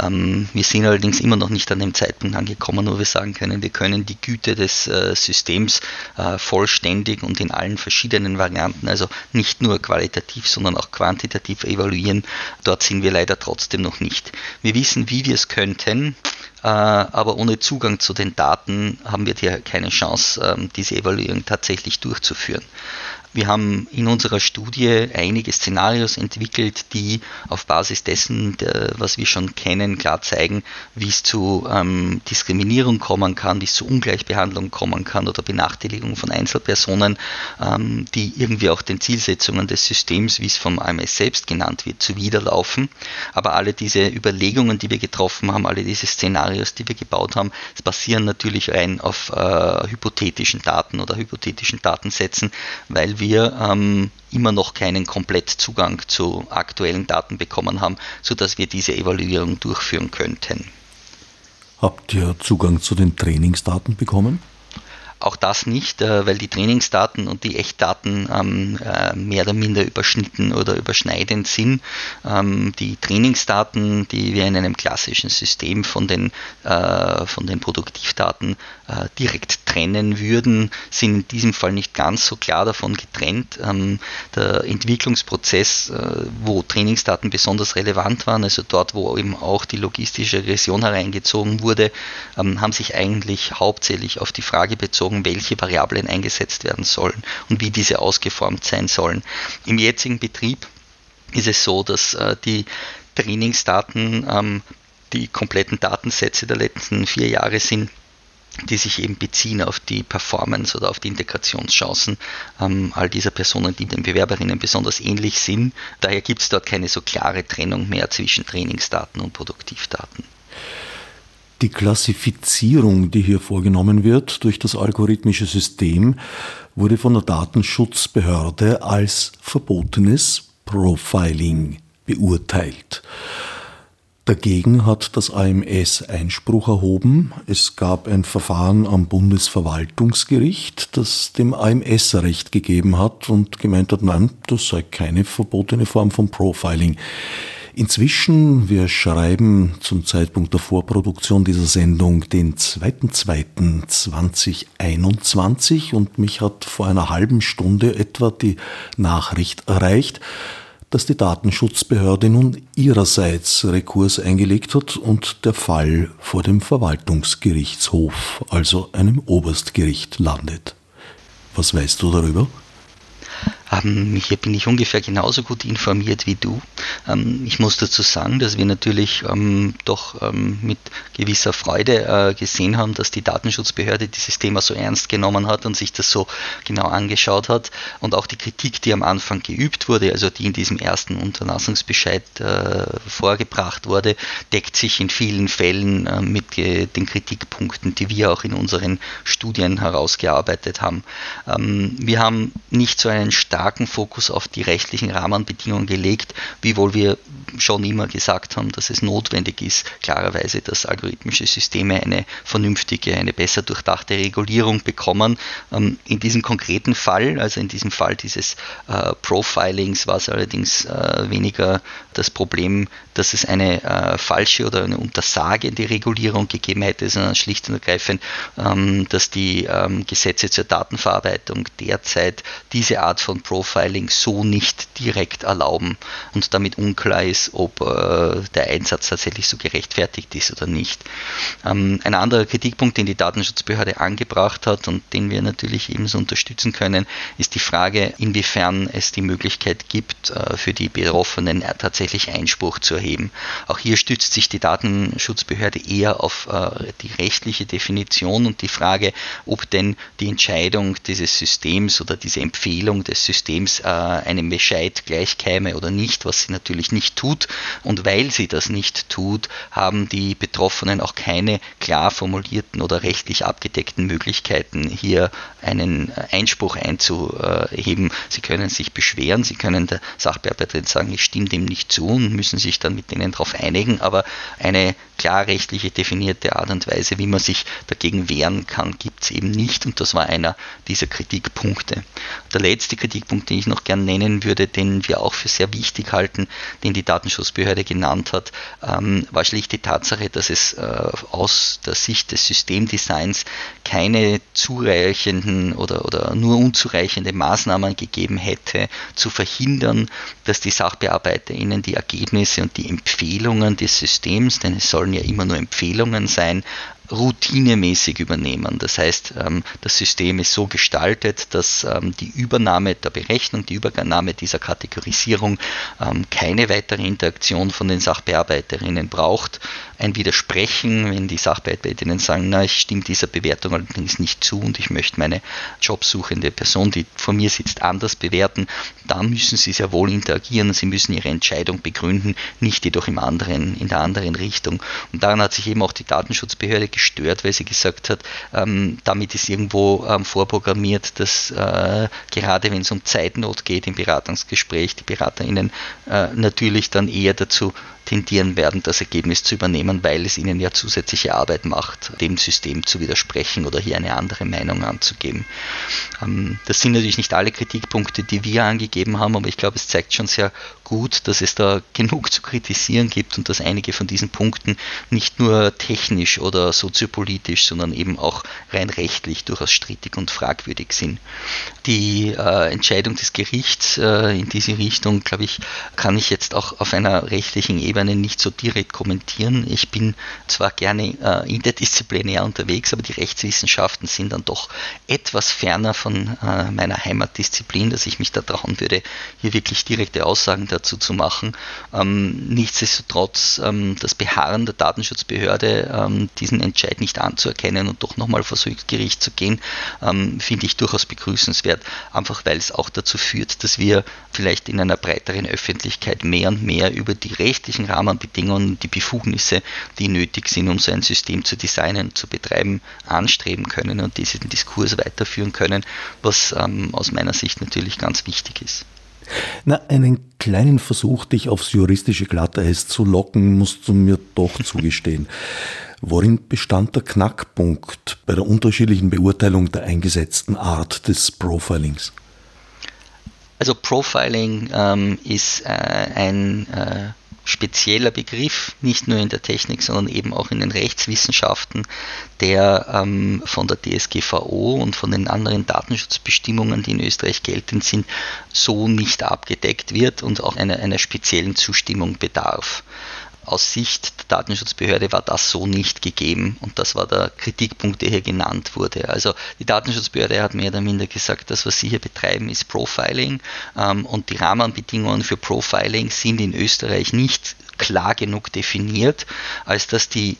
Ähm, wir sind allerdings immer noch nicht an dem Zeitpunkt angekommen, wo wir sagen können, wir können die Güte des äh, Systems äh, vollständig und in allen verschiedenen Varianten, also nicht nur qualitativ, sondern auch quantitativ evaluieren. Dort sind wir leider trotzdem noch nicht. Wir wissen, wie wir es könnten. Äh, aber ohne Zugang zu den Daten haben wir hier keine Chance, ähm, diese Evaluierung tatsächlich durchzuführen. Wir haben in unserer Studie einige Szenarios entwickelt, die auf Basis dessen, was wir schon kennen, klar zeigen, wie es zu ähm, Diskriminierung kommen kann, wie es zu Ungleichbehandlung kommen kann oder Benachteiligung von Einzelpersonen, ähm, die irgendwie auch den Zielsetzungen des Systems, wie es vom AMS selbst genannt wird, zuwiderlaufen. Aber alle diese Überlegungen, die wir getroffen haben, alle diese Szenarios, die wir gebaut haben, basieren natürlich rein auf äh, hypothetischen Daten oder hypothetischen Datensätzen, weil wir wir ähm, immer noch keinen Komplettzugang zu aktuellen Daten bekommen haben, sodass wir diese Evaluierung durchführen könnten. Habt ihr Zugang zu den Trainingsdaten bekommen? Auch das nicht, äh, weil die Trainingsdaten und die Echtdaten ähm, äh, mehr oder minder überschnitten oder überschneidend sind. Ähm, die Trainingsdaten, die wir in einem klassischen System von den, äh, von den Produktivdaten direkt trennen würden, sind in diesem Fall nicht ganz so klar davon getrennt. Ähm, der Entwicklungsprozess, wo Trainingsdaten besonders relevant waren, also dort, wo eben auch die logistische Regression hereingezogen wurde, haben sich eigentlich hauptsächlich auf die Frage bezogen, bezogen, welche Variablen eingesetzt werden sollen und wie diese ausgeformt sein sollen. Im jetzigen Betrieb ist es so, dass äh, die Trainingsdaten ähm, die kompletten Datensätze der letzten vier Jahre sind, die sich eben beziehen auf die Performance oder auf die Integrationschancen ähm, all dieser Personen, die den Bewerberinnen besonders ähnlich sind. Daher gibt es dort keine so klare Trennung mehr zwischen Trainingsdaten und Produktivdaten. Die Klassifizierung, die hier vorgenommen wird durch das algorithmische System, wurde von der Datenschutzbehörde als verbotenes Profiling beurteilt. Dagegen hat das AMS Einspruch erhoben. Es gab ein Verfahren am Bundesverwaltungsgericht, das dem AMS Recht gegeben hat und gemeint hat, nein, das sei keine verbotene Form von Profiling. Inzwischen, wir schreiben zum Zeitpunkt der Vorproduktion dieser Sendung den 2.2.2021 und mich hat vor einer halben Stunde etwa die Nachricht erreicht, dass die Datenschutzbehörde nun ihrerseits Rekurs eingelegt hat und der Fall vor dem Verwaltungsgerichtshof, also einem Oberstgericht, landet. Was weißt du darüber? Hier bin ich ungefähr genauso gut informiert wie du. Ähm, ich muss dazu sagen, dass wir natürlich ähm, doch ähm, mit gewisser Freude äh, gesehen haben, dass die Datenschutzbehörde dieses Thema so ernst genommen hat und sich das so genau angeschaut hat. Und auch die Kritik, die am Anfang geübt wurde, also die in diesem ersten Unterlassungsbescheid äh, vorgebracht wurde, deckt sich in vielen Fällen äh, mit den Kritikpunkten, die wir auch in unseren Studien herausgearbeitet haben. Wir haben nicht so einen starken starken Fokus auf die rechtlichen Rahmenbedingungen gelegt, wiewohl wir schon immer gesagt haben, dass es notwendig ist, klarerweise, dass algorithmische Systeme eine vernünftige, eine besser durchdachte Regulierung bekommen. Ähm, in diesem konkreten Fall, also in diesem Fall dieses äh, Profilings, war es allerdings äh, weniger das Problem, dass es eine äh, falsche oder eine untersagende Regulierung gegeben hätte, sondern schlicht und ergreifend, ähm, dass die ähm, Gesetze zur Datenverarbeitung derzeit diese Art von Profiling so nicht direkt erlauben und damit unklar ist, ob äh, der Einsatz tatsächlich so gerechtfertigt ist oder nicht. Ähm, ein anderer Kritikpunkt, den die Datenschutzbehörde angebracht hat und den wir natürlich ebenso unterstützen können, ist die Frage, inwiefern es die Möglichkeit gibt, äh, für die Betroffenen tatsächlich Einspruch zu erheben. Auch hier stützt sich die Datenschutzbehörde eher auf äh, die rechtliche Definition und die Frage, ob denn die Entscheidung dieses Systems oder diese Empfehlung des Systems Systems äh, einem Bescheid gleichkäme oder nicht, was sie natürlich nicht tut. Und weil sie das nicht tut, haben die Betroffenen auch keine klar formulierten oder rechtlich abgedeckten Möglichkeiten, hier einen Einspruch einzuheben. Sie können sich beschweren, sie können der Sachbearbeiterin sagen, ich stimme dem nicht zu und müssen sich dann mit denen darauf einigen, aber eine klar rechtliche definierte Art und Weise, wie man sich dagegen wehren kann, gibt es eben nicht und das war einer dieser Kritikpunkte. Der letzte Kritikpunkt Punkt, den ich noch gern nennen würde, den wir auch für sehr wichtig halten, den die Datenschutzbehörde genannt hat, ähm, war schlicht die Tatsache, dass es äh, aus der Sicht des Systemdesigns keine zureichenden oder, oder nur unzureichende Maßnahmen gegeben hätte, zu verhindern, dass die SachbearbeiterInnen die Ergebnisse und die Empfehlungen des Systems, denn es sollen ja immer nur Empfehlungen sein, routinemäßig übernehmen. Das heißt, ähm, das System ist so gestaltet, dass ähm, die Übernahme der Berechnung, die Übernahme dieser Kategorisierung ähm, keine weitere Interaktion von den Sachbearbeiterinnen braucht. Ein Widersprechen, wenn die Sachbearbeiterinnen sagen, na, ich stimme dieser Bewertung allerdings nicht zu und ich möchte meine jobsuchende Person, die vor mir sitzt, anders bewerten, dann müssen sie sehr wohl interagieren, sie müssen ihre Entscheidung begründen, nicht jedoch im anderen, in der anderen Richtung. Und daran hat sich eben auch die Datenschutzbehörde gestört, weil sie gesagt hat, ähm, damit ist irgendwo ähm, vorprogrammiert, dass äh, gerade wenn es um Zeitnot geht im Beratungsgespräch, die BeraterInnen äh, natürlich dann eher dazu tendieren werden, das Ergebnis zu übernehmen, weil es ihnen ja zusätzliche Arbeit macht, dem System zu widersprechen oder hier eine andere Meinung anzugeben. Ähm, das sind natürlich nicht alle Kritikpunkte, die wir angegeben haben, aber ich glaube, es zeigt schon sehr gut, dass es da genug zu kritisieren gibt und dass einige von diesen Punkten nicht nur technisch oder soziopolitisch, sondern eben auch rein rechtlich durchaus strittig und fragwürdig sind. Die äh, Entscheidung des Gerichts äh, in diese Richtung, glaube ich, kann ich jetzt auch auf einer rechtlichen Ebene Ebene nicht so direkt kommentieren. Ich bin zwar gerne äh, interdisziplinär unterwegs, aber die Rechtswissenschaften sind dann doch etwas ferner von äh, meiner Heimatdisziplin, dass ich mich da trauen würde, hier wirklich direkte Aussagen dazu zu machen. Ähm, nichtsdestotrotz ähm, das Beharren der Datenschutzbehörde, ähm, diesen Entscheid nicht anzuerkennen und doch nochmal vor das Gericht zu gehen, ähm, finde ich durchaus begrüßenswert, einfach weil es auch dazu führt, dass wir vielleicht in einer breiteren Öffentlichkeit mehr und mehr über die rechtlichen Rahmenbedingungen, die Befugnisse, die nötig sind, um so ein System zu designen, zu betreiben, anstreben können und diesen Diskurs weiterführen können, was ähm, aus meiner Sicht natürlich ganz wichtig ist. Na, einen kleinen Versuch, dich aufs juristische Glatteis zu locken, musst du mir doch zugestehen. Worin bestand der Knackpunkt bei der unterschiedlichen Beurteilung der eingesetzten Art des Profilings? Also Profiling ähm, ist äh, ein äh, spezieller Begriff, nicht nur in der Technik, sondern eben auch in den Rechtswissenschaften, der ähm, von der DSGVO und von den anderen Datenschutzbestimmungen, die in Österreich geltend sind, so nicht abgedeckt wird und auch einer, einer speziellen Zustimmung bedarf aus Sicht der Datenschutzbehörde war das so nicht gegeben und das war der Kritikpunkt, der hier genannt wurde. Also die Datenschutzbehörde hat mehr oder minder gesagt, das, was sie hier betreiben, ist Profiling ähm, und die Rahmenbedingungen für Profiling sind in Österreich nicht klar genug definiert, als dass die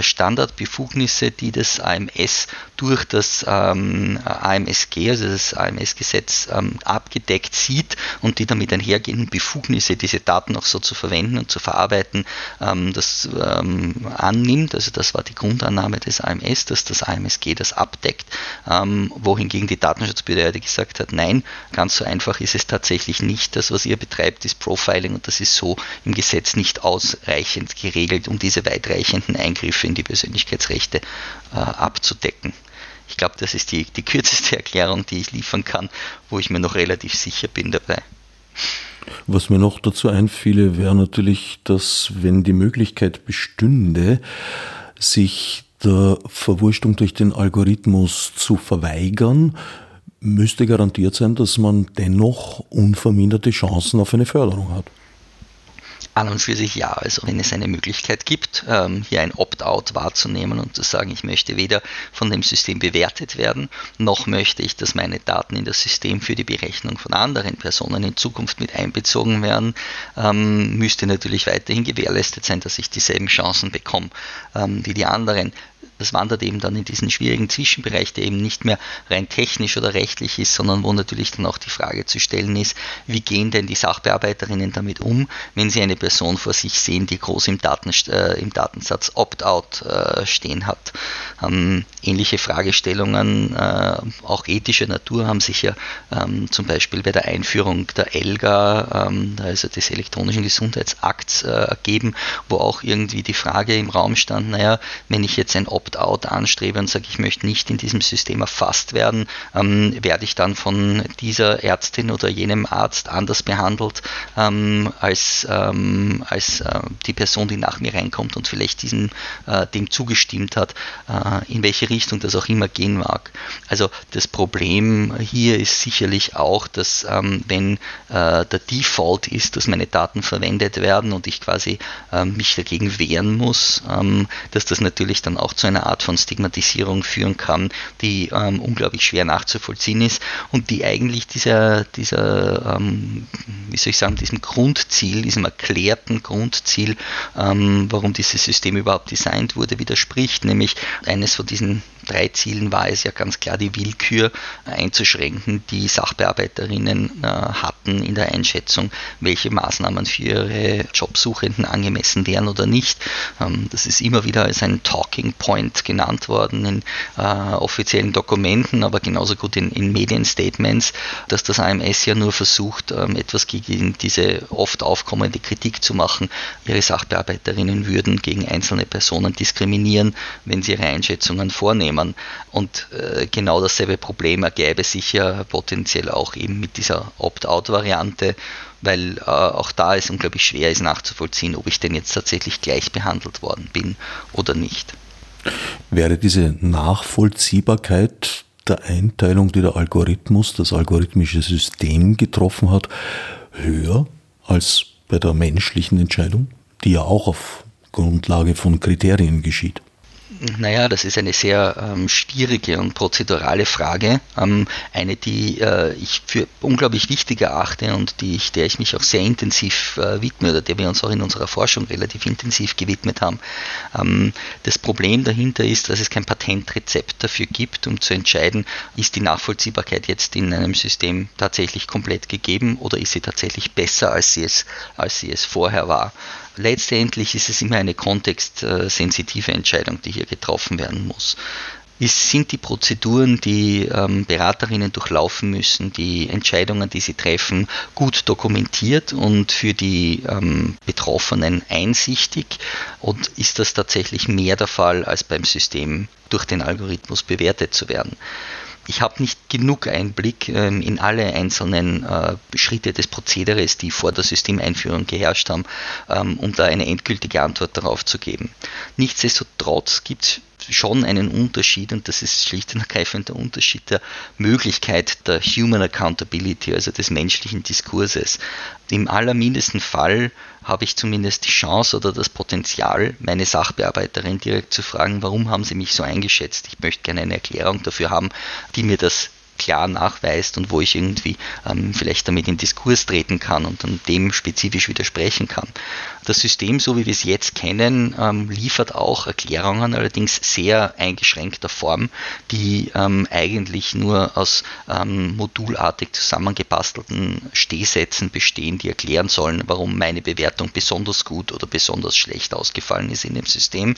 Standardbefugnisse, die das AMS durch das ähm, AMSG, also das AMS-Gesetz, ähm, abgedeckt sieht und die damit einhergehenden Befugnisse, diese Daten auch so zu verwenden und zu verarbeiten, ähm, das ähm, annimmt. Also das war die Grundannahme des AMS, dass das AMSG das abdeckt, ähm, wohingegen die Datenschutzbehörde gesagt hat, nein, ganz so einfach ist es tatsächlich nicht. Das, was ihr betreibt, ist Profiling und das ist so im Gesetz nicht ausreichend geregelt, um diese weitreichenden Eingriffe Eingriffe in die Persönlichkeitsrechte äh, abzudecken. Ich glaube, das ist die, die kürzeste Erklärung, die ich liefern kann, wo ich mir noch relativ sicher bin dabei. Was mir noch dazu einfiele, wäre natürlich, dass wenn die Möglichkeit bestünde, sich der Verwurstung durch den Algorithmus zu verweigern, müsste garantiert sein, dass man dennoch unverminderte Chancen auf eine Förderung hat. An und für sich ja. Also wenn es eine Möglichkeit gibt, ähm, hier ein Opt-out wahrzunehmen und zu sagen, ich möchte weder von dem System bewertet werden, noch möchte ich, dass meine Daten in das System für die Berechnung von anderen Personen in Zukunft mit einbezogen werden, ähm, müsste natürlich weiterhin gewährleistet sein, dass ich dieselben Chancen bekomme ähm, wie die anderen das wandert eben dann in diesen schwierigen Zwischenbereich, der eben nicht mehr rein technisch oder rechtlich ist, sondern wo natürlich dann auch die Frage zu stellen ist, wie gehen denn die Sachbearbeiterinnen damit um, wenn sie eine Person vor sich sehen, die groß im, Daten, äh, im Datensatz Opt-out äh, stehen hat. Ähm, ähnliche Fragestellungen, äh, auch ethischer Natur, haben sich ja ähm, zum Beispiel bei der Einführung der ELGA, ähm, also des elektronischen Gesundheitsakts, äh, ergeben, wo auch irgendwie die Frage im Raum stand, naja, wenn ich jetzt ein Opt Opt-out anstrebe und sage, ich möchte nicht in diesem System erfasst werden, ähm, werde ich dann von dieser Ärztin oder jenem Arzt anders behandelt ähm, als, ähm, als äh, die Person, die nach mir reinkommt und vielleicht diesem, äh, dem zugestimmt hat, äh, in welche Richtung das auch immer gehen mag. Also das Problem hier ist sicherlich auch, dass ähm, wenn äh, der Default ist, dass meine Daten verwendet werden und ich quasi ähm, mich dagegen wehren muss, ähm, dass das natürlich dann auch zu einer einer Art von Stigmatisierung führen kann, die ähm, unglaublich schwer nachzuvollziehen ist und die eigentlich dieser, dieser ähm, wie soll ich sagen, diesem Grundziel, diesem erklärten Grundziel, ähm, warum dieses System überhaupt designt wurde, widerspricht. Nämlich eines von diesen drei Zielen war es ja ganz klar, die Willkür einzuschränken, die Sachbearbeiterinnen äh, hatten in der Einschätzung, welche Maßnahmen für ihre Jobsuchenden angemessen wären oder nicht. Ähm, das ist immer wieder als ein Talking Point genannt worden in äh, offiziellen Dokumenten, aber genauso gut in, in Medienstatements, dass das AMS ja nur versucht, ähm, etwas gegen diese oft aufkommende Kritik zu machen. Ihre Sachbearbeiterinnen würden gegen einzelne Personen diskriminieren, wenn sie ihre Einschätzungen vornehmen nehmen. Und äh, genau dasselbe Problem ergäbe sich ja potenziell auch eben mit dieser Opt-out-Variante, weil äh, auch da es unglaublich schwer ist nachzuvollziehen, ob ich denn jetzt tatsächlich gleich behandelt worden bin oder nicht. Wäre diese Nachvollziehbarkeit der Einteilung, die der Algorithmus, das algorithmische System getroffen hat, höher als bei der menschlichen Entscheidung? die ja auch auf Grundlage von Kriterien geschieht. Naja, das ist eine sehr ähm, schwierige und prozedurale Frage. Ähm, eine, die äh, ich für unglaublich wichtig erachte und die ich, der ich mich auch sehr intensiv äh, widme oder der wir uns auch in unserer Forschung relativ intensiv gewidmet haben. Ähm, das Problem dahinter ist, dass es kein Patentrezept dafür gibt, um zu entscheiden, ist die Nachvollziehbarkeit jetzt in einem System tatsächlich komplett gegeben oder ist sie tatsächlich besser, als sie es, als sie es vorher war letztendlich ist es immer eine kontextsensitive Entscheidung, die hier getroffen werden muss. Es sind die Prozeduren, die ähm, Beraterinnen durchlaufen müssen, die Entscheidungen, die sie treffen, gut dokumentiert und für die ähm, Betroffenen einsichtig? Und ist das tatsächlich mehr der Fall, als beim System durch den Algorithmus bewertet zu werden? Ich habe nicht genug Einblick ähm, in alle einzelnen äh, Schritte des Prozederes, die vor der Systemeinführung geherrscht haben, ähm, um da eine endgültige Antwort darauf zu geben. Nichtsdestotrotz gibt es schon einen Unterschied und das ist schlicht und ergreifend der Unterschied der Möglichkeit der Human Accountability, also des menschlichen Diskurses. Im allermindesten Fall habe ich zumindest die Chance oder das Potenzial, meine Sachbearbeiterin direkt zu fragen, warum haben Sie mich so eingeschätzt? Ich möchte gerne eine Erklärung dafür haben, die mir das klar nachweist und wo ich irgendwie ähm, vielleicht damit in Diskurs treten kann und dann dem spezifisch widersprechen kann. Das System, so wie wir es jetzt kennen, ähm, liefert auch Erklärungen, allerdings sehr eingeschränkter Form, die ähm, eigentlich nur aus ähm, modulartig zusammengebastelten Stehsätzen bestehen, die erklären sollen, warum meine Bewertung besonders gut oder besonders schlecht ausgefallen ist in dem System.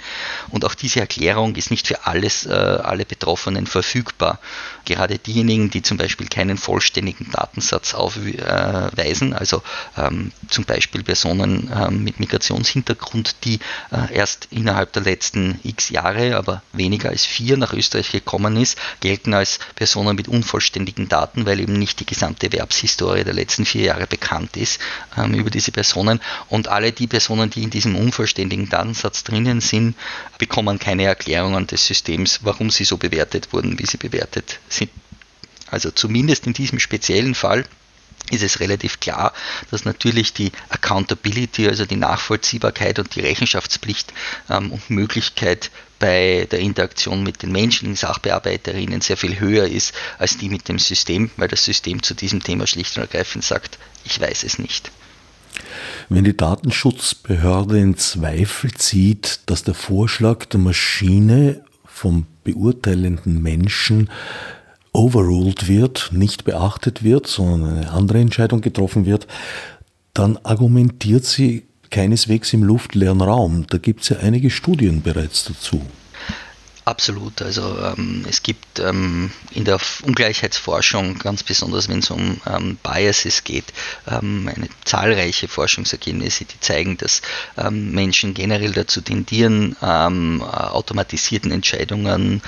Und auch diese Erklärung ist nicht für alles, äh, alle Betroffenen verfügbar. Gerade diejenigen, die zum Beispiel keinen vollständigen Datensatz aufweisen, also ähm, zum Beispiel Personen ähm, mit Migrationshintergrund, die äh, erst innerhalb der letzten x Jahre, aber weniger als vier nach Österreich gekommen ist, gelten als Personen mit unvollständigen Daten, weil eben nicht die gesamte Erwerbshistorie der letzten vier Jahre bekannt ist ähm, über diese Personen. Und alle die Personen, die in diesem unvollständigen Datensatz drinnen sind, bekommen keine Erklärungen des Systems, warum sie so bewertet wurden, wie sie bewertet sind. Also zumindest in diesem speziellen Fall ist es relativ klar, dass natürlich die Accountability, also die Nachvollziehbarkeit und die Rechenschaftspflicht ähm, und Möglichkeit bei der Interaktion mit den menschlichen Sachbearbeiterinnen sehr viel höher ist als die mit dem System, weil das System zu diesem Thema schlicht und ergreifend sagt, ich weiß es nicht. Wenn die Datenschutzbehörde in Zweifel zieht, dass der Vorschlag der Maschine vom beurteilenden Menschen overruled wird, nicht beachtet wird, sondern eine andere Entscheidung getroffen wird, dann argumentiert sie keineswegs im luftleeren Raum. Da gibt es ja einige Studien bereits dazu. Absolut. Also ähm, es gibt ähm, in der Ungleichheitsforschung, ganz besonders wenn es um ähm, Biases geht, ähm, eine zahlreiche Forschungsergebnisse, die zeigen, dass ähm, Menschen generell dazu tendieren, ähm, automatisierten Entscheidungen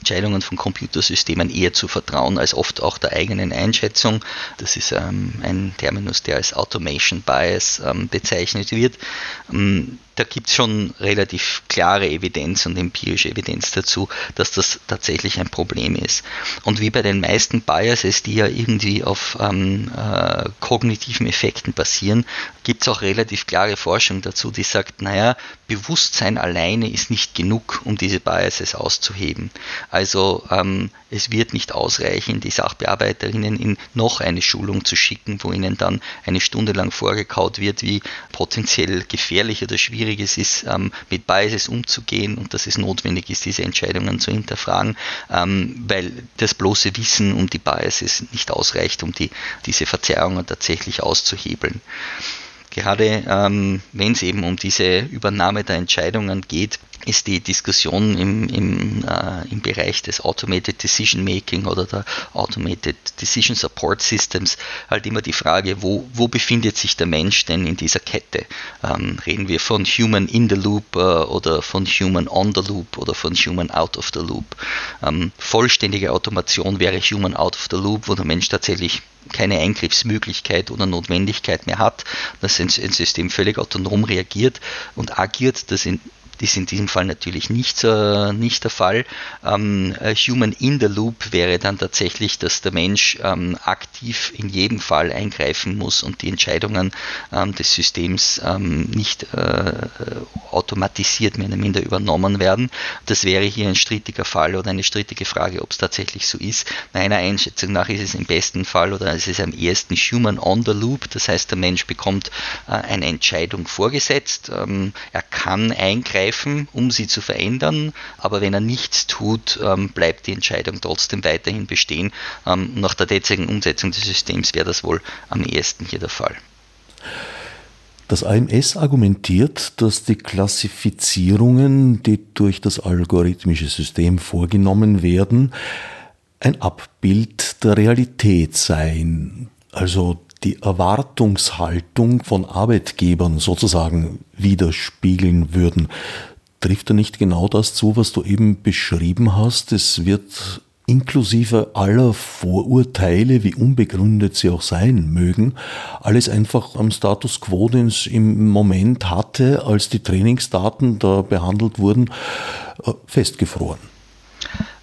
Entscheidungen von Computersystemen eher zu vertrauen als oft auch der eigenen Einschätzung. Das ist ähm, ein Terminus, der als Automation Bias ähm, bezeichnet wird. Ähm, da gibt es schon relativ klare Evidenz und empirische Evidenz dazu, dass das tatsächlich ein Problem ist. Und wie bei den meisten Biases, die ja irgendwie auf ähm, äh, kognitiven Effekten basieren, gibt es auch relativ klare Forschung dazu, die sagt, naja, Bewusstsein alleine ist nicht genug, um diese Biases auszuheben. Also ähm, es wird nicht ausreichen, die Sachbearbeiterinnen in noch eine Schulung zu schicken, wo ihnen dann eine Stunde lang vorgekaut wird, wie potenziell gefährlich oder schwierig es ist, ähm, mit Biases umzugehen und dass es notwendig ist, diese Entscheidungen zu hinterfragen, ähm, weil das bloße Wissen um die Biases nicht ausreicht, um die, diese Verzerrungen tatsächlich auszuhebeln. Gerade ähm, wenn es eben um diese Übernahme der Entscheidungen geht, ist die Diskussion im, im, äh, im Bereich des Automated Decision Making oder der Automated Decision Support Systems halt immer die Frage, wo, wo befindet sich der Mensch denn in dieser Kette? Ähm, reden wir von Human in the Loop äh, oder von Human on the Loop oder von Human out of the Loop? Ähm, vollständige Automation wäre Human out of the Loop, wo der Mensch tatsächlich keine Eingriffsmöglichkeit oder Notwendigkeit mehr hat, dass ein System völlig autonom reagiert und agiert, das in ist in diesem Fall natürlich nicht, äh, nicht der Fall. Ähm, Human in the Loop wäre dann tatsächlich, dass der Mensch ähm, aktiv in jedem Fall eingreifen muss und die Entscheidungen ähm, des Systems ähm, nicht äh, automatisiert mehr oder minder übernommen werden. Das wäre hier ein strittiger Fall oder eine strittige Frage, ob es tatsächlich so ist. Meiner Einschätzung nach ist es im besten Fall oder es ist am ersten Human on the Loop, das heißt der Mensch bekommt äh, eine Entscheidung vorgesetzt, ähm, er kann eingreifen, um sie zu verändern, aber wenn er nichts tut, ähm, bleibt die Entscheidung trotzdem weiterhin bestehen. Ähm, nach der derzeitigen Umsetzung des Systems wäre das wohl am ehesten hier der Fall. Das AMS argumentiert, dass die Klassifizierungen, die durch das algorithmische System vorgenommen werden, ein Abbild der Realität seien, also die Erwartungshaltung von Arbeitgebern sozusagen widerspiegeln würden. Trifft da nicht genau das zu, was du eben beschrieben hast? Es wird inklusive aller Vorurteile, wie unbegründet sie auch sein mögen, alles einfach am Status quo, den es im Moment hatte, als die Trainingsdaten da behandelt wurden, äh, festgefroren.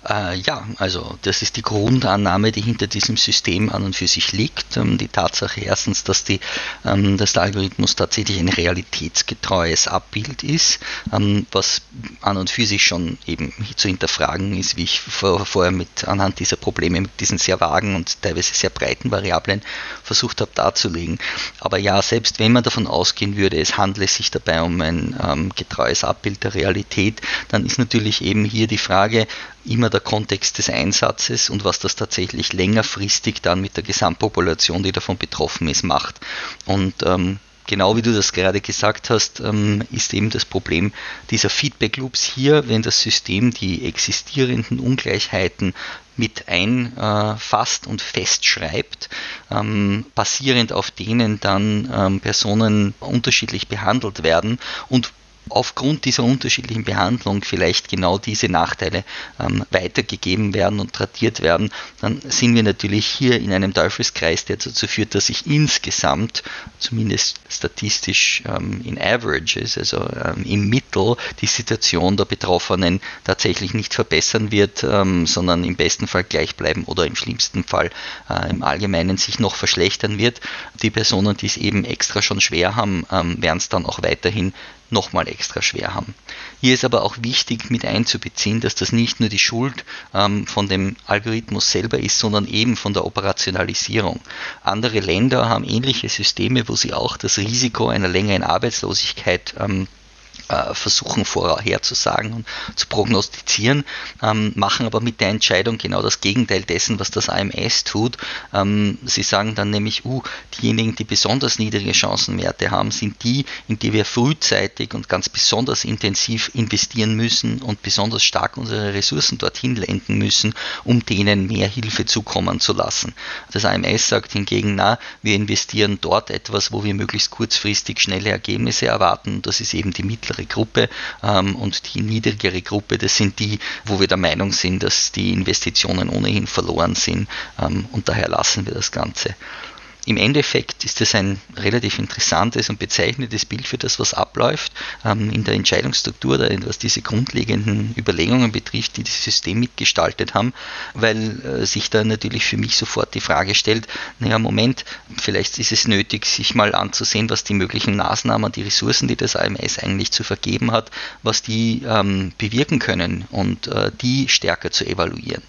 Äh, ja, also das ist die Grundannahme, die hinter diesem System an und für sich liegt. Ähm, die Tatsache erstens, dass, die, ähm, dass der Algorithmus tatsächlich ein realitätsgetreues Abbild ist, ähm, was an und für sich schon eben zu hinterfragen ist, wie ich vor, vorher mit anhand dieser Probleme mit diesen sehr vagen und teilweise sehr breiten Variablen versucht habe darzulegen. Aber ja, selbst wenn man davon ausgehen würde, es handle sich dabei um ein ähm, getreues Abbild der Realität, dann ist natürlich eben hier die Frage, immer der Kontext des Einsatzes und was das tatsächlich längerfristig dann mit der Gesamtpopulation, die davon betroffen ist, macht. Und ähm, genau wie du das gerade gesagt hast, ähm, ist eben das Problem dieser Feedback Loops hier, wenn das System die existierenden Ungleichheiten mit einfasst und festschreibt, ähm, basierend auf denen dann ähm, Personen unterschiedlich behandelt werden und aufgrund dieser unterschiedlichen Behandlung vielleicht genau diese Nachteile ähm, weitergegeben werden und tradiert werden, dann sind wir natürlich hier in einem Teufelskreis, der dazu führt, dass sich insgesamt, zumindest statistisch ähm, in Averages, also ähm, im Mittel, die Situation der Betroffenen tatsächlich nicht verbessern wird, ähm, sondern im besten Fall gleich bleiben oder im schlimmsten Fall äh, im Allgemeinen sich noch verschlechtern wird. Die Personen, die es eben extra schon schwer haben, ähm, werden es dann auch weiterhin nochmal extra schwer haben. Hier ist aber auch wichtig mit einzubeziehen, dass das nicht nur die Schuld ähm, von dem Algorithmus selber ist, sondern eben von der Operationalisierung. Andere Länder haben ähnliche Systeme, wo sie auch das Risiko einer längeren Arbeitslosigkeit ähm, äh, versuchen vorherzusagen und zu prognostizieren, ähm, machen aber mit der Entscheidung genau das Gegenteil dessen, was das AMS tut. Ähm, sie sagen dann nämlich, uh, diejenigen, die besonders niedrige Chancenwerte haben, sind die, in die wir frühzeitig und ganz besonders intensiv investieren müssen und besonders stark unsere Ressourcen dorthin lenken müssen, um denen mehr Hilfe zukommen zu lassen. Das AMS sagt hingegen, na, wir investieren dort etwas, wo wir möglichst kurzfristig schnelle Ergebnisse erwarten. Das ist eben die mittlere mittlere Gruppe ähm, und die niedrigere Gruppe, das sind die, wo wir der Meinung sind, dass die Investitionen ohnehin verloren sind ähm, und daher lassen wir das Ganze. Im Endeffekt ist es ein relativ interessantes und bezeichnendes Bild für das, was abläuft ähm, in der Entscheidungsstruktur, was diese grundlegenden Überlegungen betrifft, die das System mitgestaltet haben, weil äh, sich da natürlich für mich sofort die Frage stellt, naja, Moment, vielleicht ist es nötig, sich mal anzusehen, was die möglichen Maßnahmen, die Ressourcen, die das AMS eigentlich zu vergeben hat, was die ähm, bewirken können und äh, die stärker zu evaluieren.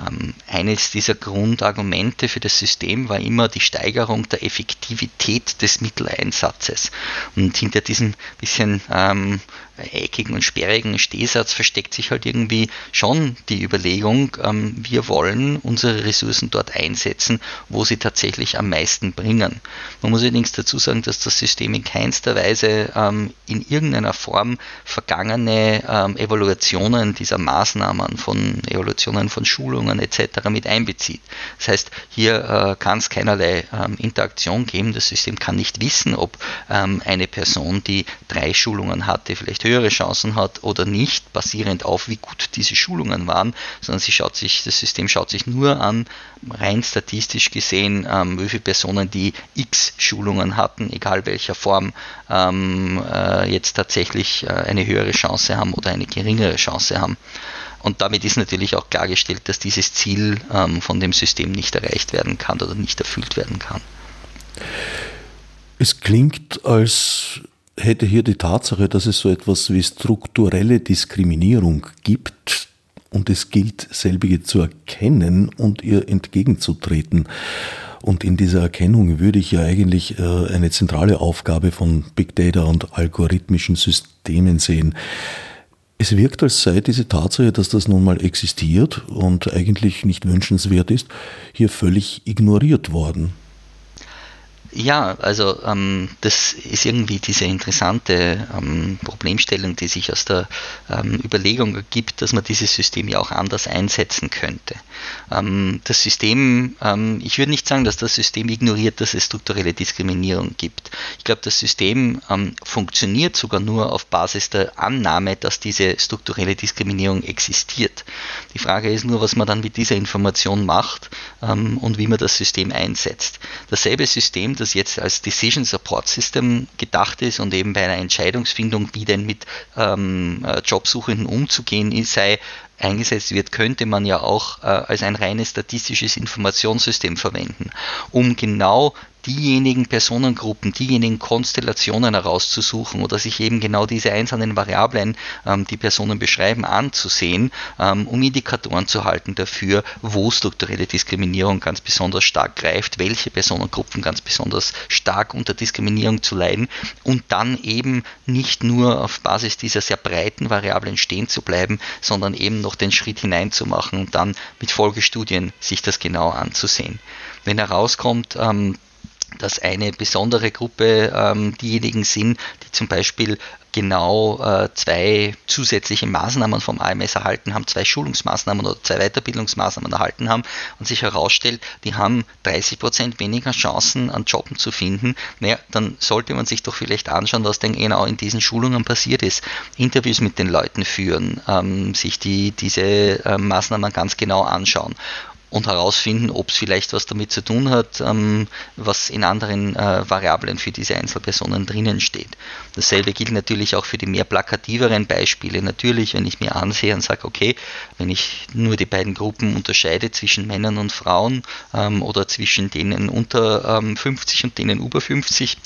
Ähm, eines dieser Grundargumente für das System war immer die Steigerung Steigerung der Effektivität des Mitteleinsatzes. Und hinter diesem bisschen ähm, eckigen und sperrigen Stehsatz versteckt sich halt irgendwie schon die Überlegung, ähm, wir wollen unsere Ressourcen dort einsetzen, wo sie tatsächlich am meisten bringen. Man muss allerdings dazu sagen, dass das System in keinster Weise ähm, in irgendeiner Form vergangene ähm, Evaluationen dieser Maßnahmen, von Evaluationen von Schulungen etc. mit einbezieht. Das heißt, hier äh, kann es keinerlei ähm, Interaktion geben. Das System kann nicht wissen, ob ähm, eine Person, die drei Schulungen hatte, vielleicht höhere Chancen hat oder nicht, basierend auf wie gut diese Schulungen waren, sondern sie schaut sich, das System schaut sich nur an, rein statistisch gesehen, ähm, wie viele Personen, die X Schulungen hatten, egal welcher Form, ähm, äh, jetzt tatsächlich äh, eine höhere Chance haben oder eine geringere Chance haben. Und damit ist natürlich auch klargestellt, dass dieses Ziel ähm, von dem System nicht erreicht werden kann oder nicht erfüllt werden kann. Es klingt, als hätte hier die Tatsache, dass es so etwas wie strukturelle Diskriminierung gibt und es gilt, selbige zu erkennen und ihr entgegenzutreten. Und in dieser Erkennung würde ich ja eigentlich äh, eine zentrale Aufgabe von Big Data und algorithmischen Systemen sehen. Es wirkt, als sei diese Tatsache, dass das nun mal existiert und eigentlich nicht wünschenswert ist, hier völlig ignoriert worden. Ja, also ähm, das ist irgendwie diese interessante ähm, Problemstellung, die sich aus der ähm, Überlegung ergibt, dass man dieses System ja auch anders einsetzen könnte. Ähm, das System, ähm, ich würde nicht sagen, dass das System ignoriert, dass es strukturelle Diskriminierung gibt. Ich glaube, das System ähm, funktioniert sogar nur auf Basis der Annahme, dass diese strukturelle Diskriminierung existiert. Die Frage ist nur, was man dann mit dieser Information macht und wie man das System einsetzt. Dasselbe System, das das jetzt als Decision Support System gedacht ist und eben bei einer Entscheidungsfindung, wie denn mit ähm, äh, Jobsuchenden umzugehen sei eingesetzt wird, könnte man ja auch äh, als ein reines statistisches Informationssystem verwenden, um genau diejenigen Personengruppen, diejenigen Konstellationen herauszusuchen oder sich eben genau diese einzelnen Variablen, ähm, die Personen beschreiben, anzusehen, ähm, um Indikatoren zu halten dafür, wo strukturelle Diskriminierung ganz besonders stark greift, welche Personengruppen ganz besonders stark unter Diskriminierung zu leiden und dann eben nicht nur auf Basis dieser sehr breiten Variablen stehen zu bleiben, sondern eben noch den Schritt hineinzumachen und dann mit Folgestudien sich das genau anzusehen. Wenn herauskommt, ähm, dass eine besondere Gruppe ähm, diejenigen sind, die zum Beispiel genau äh, zwei zusätzliche Maßnahmen vom AMS erhalten haben, zwei Schulungsmaßnahmen oder zwei Weiterbildungsmaßnahmen erhalten haben und sich herausstellt, die haben 30 Prozent weniger Chancen an Jobben zu finden, naja, dann sollte man sich doch vielleicht anschauen, was denn genau in diesen Schulungen passiert ist. Interviews mit den Leuten führen, ähm, sich die, diese äh, Maßnahmen ganz genau anschauen und herausfinden, ob es vielleicht was damit zu tun hat, ähm, was in anderen äh, Variablen für diese Einzelpersonen drinnen steht. Dasselbe gilt natürlich auch für die mehr plakativeren Beispiele. Natürlich, wenn ich mir ansehe und sage, okay, wenn ich nur die beiden Gruppen unterscheide zwischen Männern und Frauen ähm, oder zwischen denen unter ähm, 50 und denen über 50,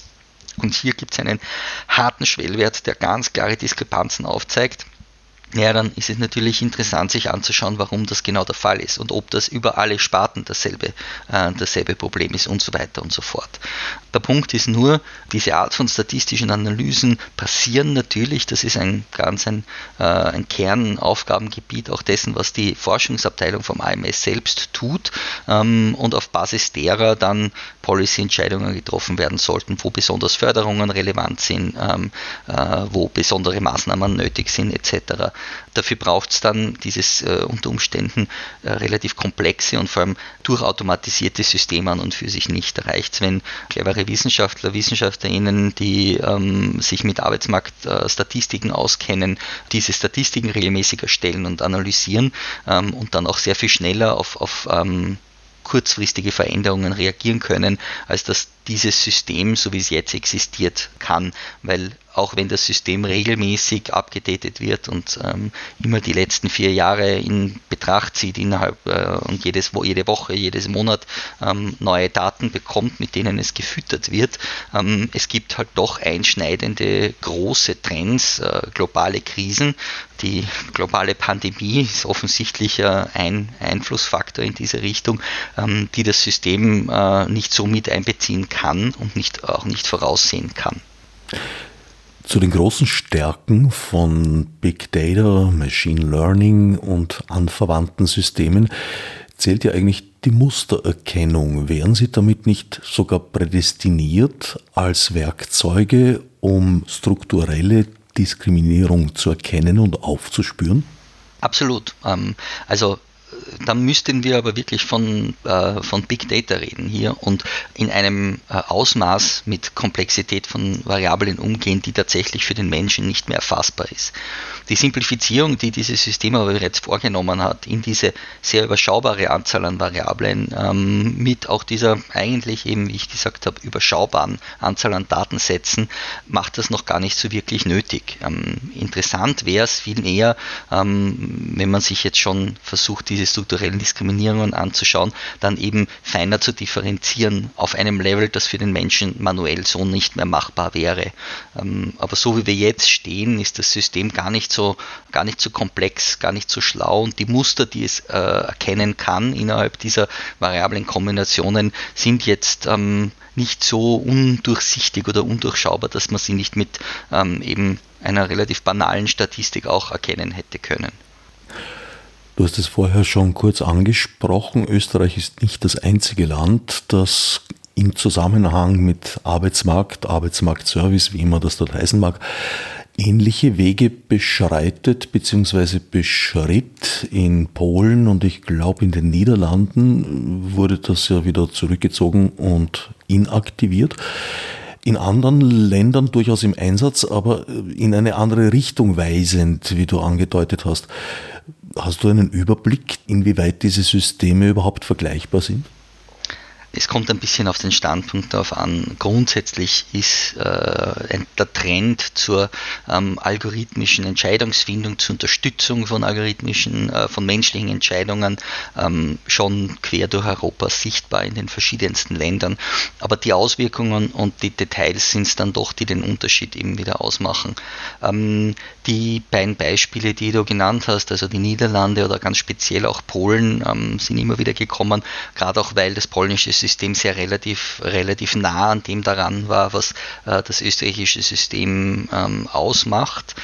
und hier gibt es einen harten Schwellwert, der ganz klare Diskrepanzen aufzeigt, ja, dann ist es natürlich interessant, sich anzuschauen, warum das genau der Fall ist und ob das über alle Sparten dasselbe, äh, dasselbe Problem ist und so weiter und so fort. Der Punkt ist nur, diese Art von statistischen Analysen passieren natürlich, das ist ein ganz ein, äh, ein Kernaufgabengebiet auch dessen, was die Forschungsabteilung vom AMS selbst tut ähm, und auf Basis derer dann Policy-Entscheidungen getroffen werden sollten, wo besonders Förderungen relevant sind, ähm, äh, wo besondere Maßnahmen nötig sind etc. Dafür braucht es dann dieses äh, unter Umständen äh, relativ komplexe und vor allem durchautomatisierte System an und für sich nicht. Da reicht es, wenn clevere Wissenschaftler, Wissenschaftlerinnen, die ähm, sich mit Arbeitsmarktstatistiken auskennen, diese Statistiken regelmäßig erstellen und analysieren ähm, und dann auch sehr viel schneller auf, auf ähm, kurzfristige Veränderungen reagieren können, als dass dieses System, so wie es jetzt existiert, kann, weil auch wenn das System regelmäßig abgedatet wird und ähm, immer die letzten vier Jahre in Betracht zieht innerhalb äh, und jedes, jede Woche, jedes Monat ähm, neue Daten bekommt, mit denen es gefüttert wird. Ähm, es gibt halt doch einschneidende große Trends, äh, globale Krisen. Die globale Pandemie ist offensichtlich äh, ein Einflussfaktor in diese Richtung, ähm, die das System äh, nicht so mit einbeziehen kann und nicht, auch nicht voraussehen kann. Zu den großen Stärken von Big Data, Machine Learning und anverwandten Systemen zählt ja eigentlich die Mustererkennung. Wären Sie damit nicht sogar prädestiniert als Werkzeuge, um strukturelle Diskriminierung zu erkennen und aufzuspüren? Absolut. Ähm, also dann müssten wir aber wirklich von, äh, von Big Data reden hier und in einem äh, Ausmaß mit Komplexität von Variablen umgehen, die tatsächlich für den Menschen nicht mehr erfassbar ist. Die Simplifizierung, die dieses System aber bereits vorgenommen hat, in diese sehr überschaubare Anzahl an Variablen, ähm, mit auch dieser eigentlich eben, wie ich gesagt habe, überschaubaren Anzahl an Datensätzen, macht das noch gar nicht so wirklich nötig. Ähm, interessant wäre es vielmehr, ähm, wenn man sich jetzt schon versucht, diese strukturellen Diskriminierungen anzuschauen, dann eben feiner zu differenzieren auf einem Level, das für den Menschen manuell so nicht mehr machbar wäre. Ähm, aber so wie wir jetzt stehen, ist das System gar nicht so, gar nicht so komplex, gar nicht so schlau und die Muster, die es äh, erkennen kann innerhalb dieser variablen Kombinationen, sind jetzt ähm, nicht so undurchsichtig oder undurchschaubar, dass man sie nicht mit ähm, eben einer relativ banalen Statistik auch erkennen hätte können. Du hast es vorher schon kurz angesprochen. Österreich ist nicht das einzige Land, das im Zusammenhang mit Arbeitsmarkt, Arbeitsmarktservice, wie immer das dort heißen mag, ähnliche Wege beschreitet bzw. beschritt. In Polen und ich glaube in den Niederlanden wurde das ja wieder zurückgezogen und inaktiviert. In anderen Ländern durchaus im Einsatz, aber in eine andere Richtung weisend, wie du angedeutet hast. Hast du einen Überblick, inwieweit diese Systeme überhaupt vergleichbar sind? Es kommt ein bisschen auf den Standpunkt darauf an. Grundsätzlich ist äh, der Trend zur ähm, algorithmischen Entscheidungsfindung, zur Unterstützung von algorithmischen, äh, von menschlichen Entscheidungen ähm, schon quer durch Europa sichtbar in den verschiedensten Ländern. Aber die Auswirkungen und die Details sind es dann doch, die den Unterschied eben wieder ausmachen. Ähm, die beiden Beispiele, die du genannt hast, also die Niederlande oder ganz speziell auch Polen, ähm, sind immer wieder gekommen, gerade auch weil das polnische System sehr relativ, relativ nah an dem daran war, was äh, das österreichische System ähm, ausmacht.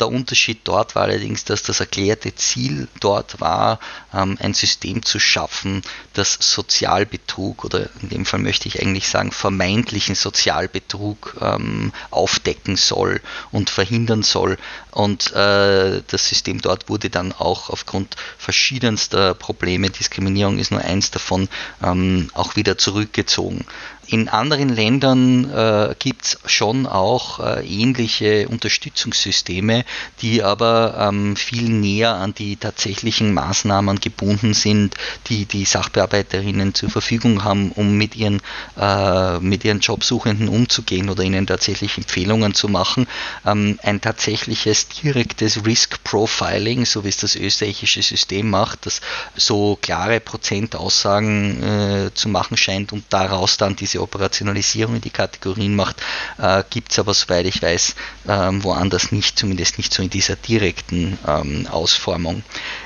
Der Unterschied dort war allerdings, dass das erklärte Ziel dort war, ein System zu schaffen, das Sozialbetrug oder in dem Fall möchte ich eigentlich sagen vermeintlichen Sozialbetrug ähm, aufdecken soll und verhindern soll. Und äh, das System dort wurde dann auch aufgrund verschiedenster Probleme, Diskriminierung ist nur eins davon, ähm, auch wieder zurückgezogen. In anderen Ländern äh, gibt es schon auch äh, ähnliche Unterstützungssysteme, die aber ähm, viel näher an die tatsächlichen Maßnahmen gebunden sind, die die Sachbearbeiterinnen zur Verfügung haben, um mit ihren, äh, mit ihren Jobsuchenden umzugehen oder ihnen tatsächlich Empfehlungen zu machen. Ähm, ein tatsächliches direktes Risk Profiling, so wie es das österreichische System macht, das so klare Prozentaussagen äh, zu machen scheint und daraus dann diese Operationalisierung in die Kategorien macht, äh, gibt es aber, soweit ich weiß, ähm, woanders nicht, zumindest nicht so in dieser direkten ähm, Ausformung.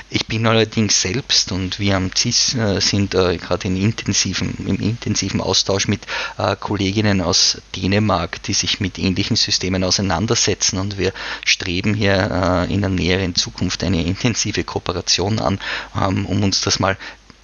Ich bin allerdings selbst und wir am CIS äh, sind äh, gerade in intensiven, im intensiven Austausch mit äh, Kolleginnen aus Dänemark, die sich mit ähnlichen Systemen auseinandersetzen und wir streben hier äh, in der näheren Zukunft eine intensive Kooperation an, ähm, um uns das mal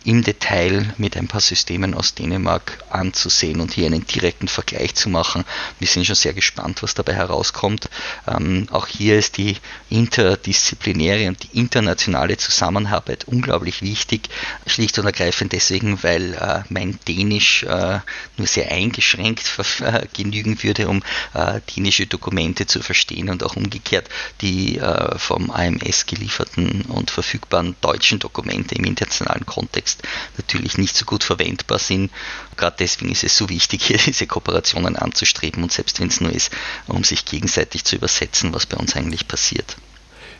im Detail mit ein paar Systemen aus Dänemark anzusehen und hier einen direkten Vergleich zu machen. Wir sind schon sehr gespannt, was dabei herauskommt. Ähm, auch hier ist die interdisziplinäre und die internationale Zusammenarbeit unglaublich wichtig, schlicht und ergreifend deswegen, weil äh, mein Dänisch äh, nur sehr eingeschränkt genügen würde, um äh, dänische Dokumente zu verstehen und auch umgekehrt die äh, vom AMS gelieferten und verfügbaren deutschen Dokumente im internationalen Kontext jetzt natürlich nicht so gut verwendbar sind. Gerade deswegen ist es so wichtig, hier diese Kooperationen anzustreben und selbst wenn es nur ist, um sich gegenseitig zu übersetzen, was bei uns eigentlich passiert.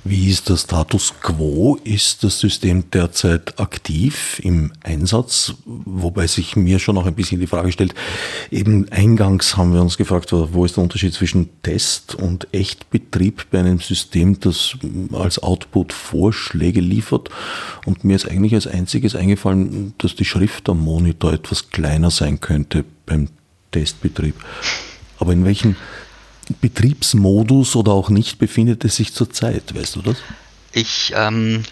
Wie ist der Status quo? Ist das System derzeit aktiv im Einsatz? Wobei sich mir schon noch ein bisschen die Frage stellt, eben eingangs haben wir uns gefragt, wo ist der Unterschied zwischen Test und Echtbetrieb bei einem System, das als Output Vorschläge liefert? Und mir ist eigentlich als einziges eingefallen, dass die Schrift am Monitor etwas kleiner sein könnte beim Testbetrieb. Aber in welchem Betriebsmodus oder auch nicht befindet es sich zurzeit, weißt du das? Ich ähm,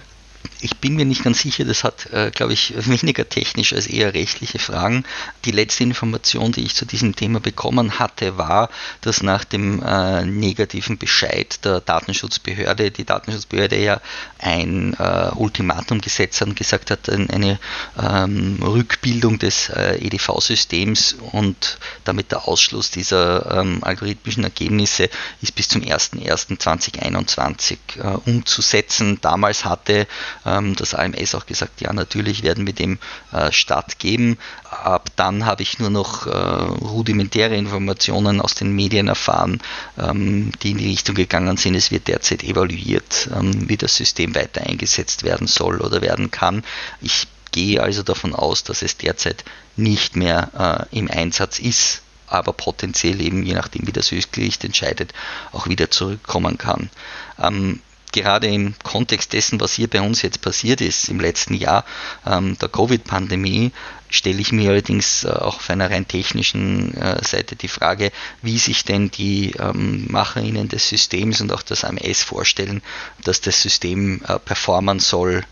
ich bin mir nicht ganz sicher, das hat, äh, glaube ich, weniger technisch als eher rechtliche Fragen. Die letzte Information, die ich zu diesem Thema bekommen hatte, war, dass nach dem äh, negativen Bescheid der Datenschutzbehörde, die Datenschutzbehörde ja ein äh, Ultimatum gesetzt hat und gesagt hat, eine ähm, Rückbildung des äh, EDV-Systems und damit der Ausschluss dieser ähm, algorithmischen Ergebnisse ist bis zum 01.01.2021 äh, umzusetzen. Damals hatte ähm, das AMS auch gesagt, ja natürlich werden wir dem äh, stattgeben. Ab dann habe ich nur noch äh, rudimentäre Informationen aus den Medien erfahren, ähm, die in die Richtung gegangen sind, es wird derzeit evaluiert, ähm, wie das System weiter eingesetzt werden soll oder werden kann. Ich gehe also davon aus, dass es derzeit nicht mehr äh, im Einsatz ist, aber potenziell eben, je nachdem wie das Höchstgericht entscheidet, auch wieder zurückkommen kann. Ähm, gerade im Kontext dessen, was hier bei uns jetzt passiert ist im letzten Jahr, ähm, der Covid-Pandemie, stelle ich mir allerdings äh, auch auf einer rein technischen äh, Seite die Frage, wie sich denn die ähm, MacherInnen des Systems und auch das AMS vorstellen, dass das System äh, performen soll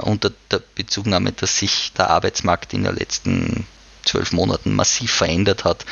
unter der Bezugnahme, dass sich der Arbeitsmarkt in der letzten zwölf Monaten massiv verändert hat.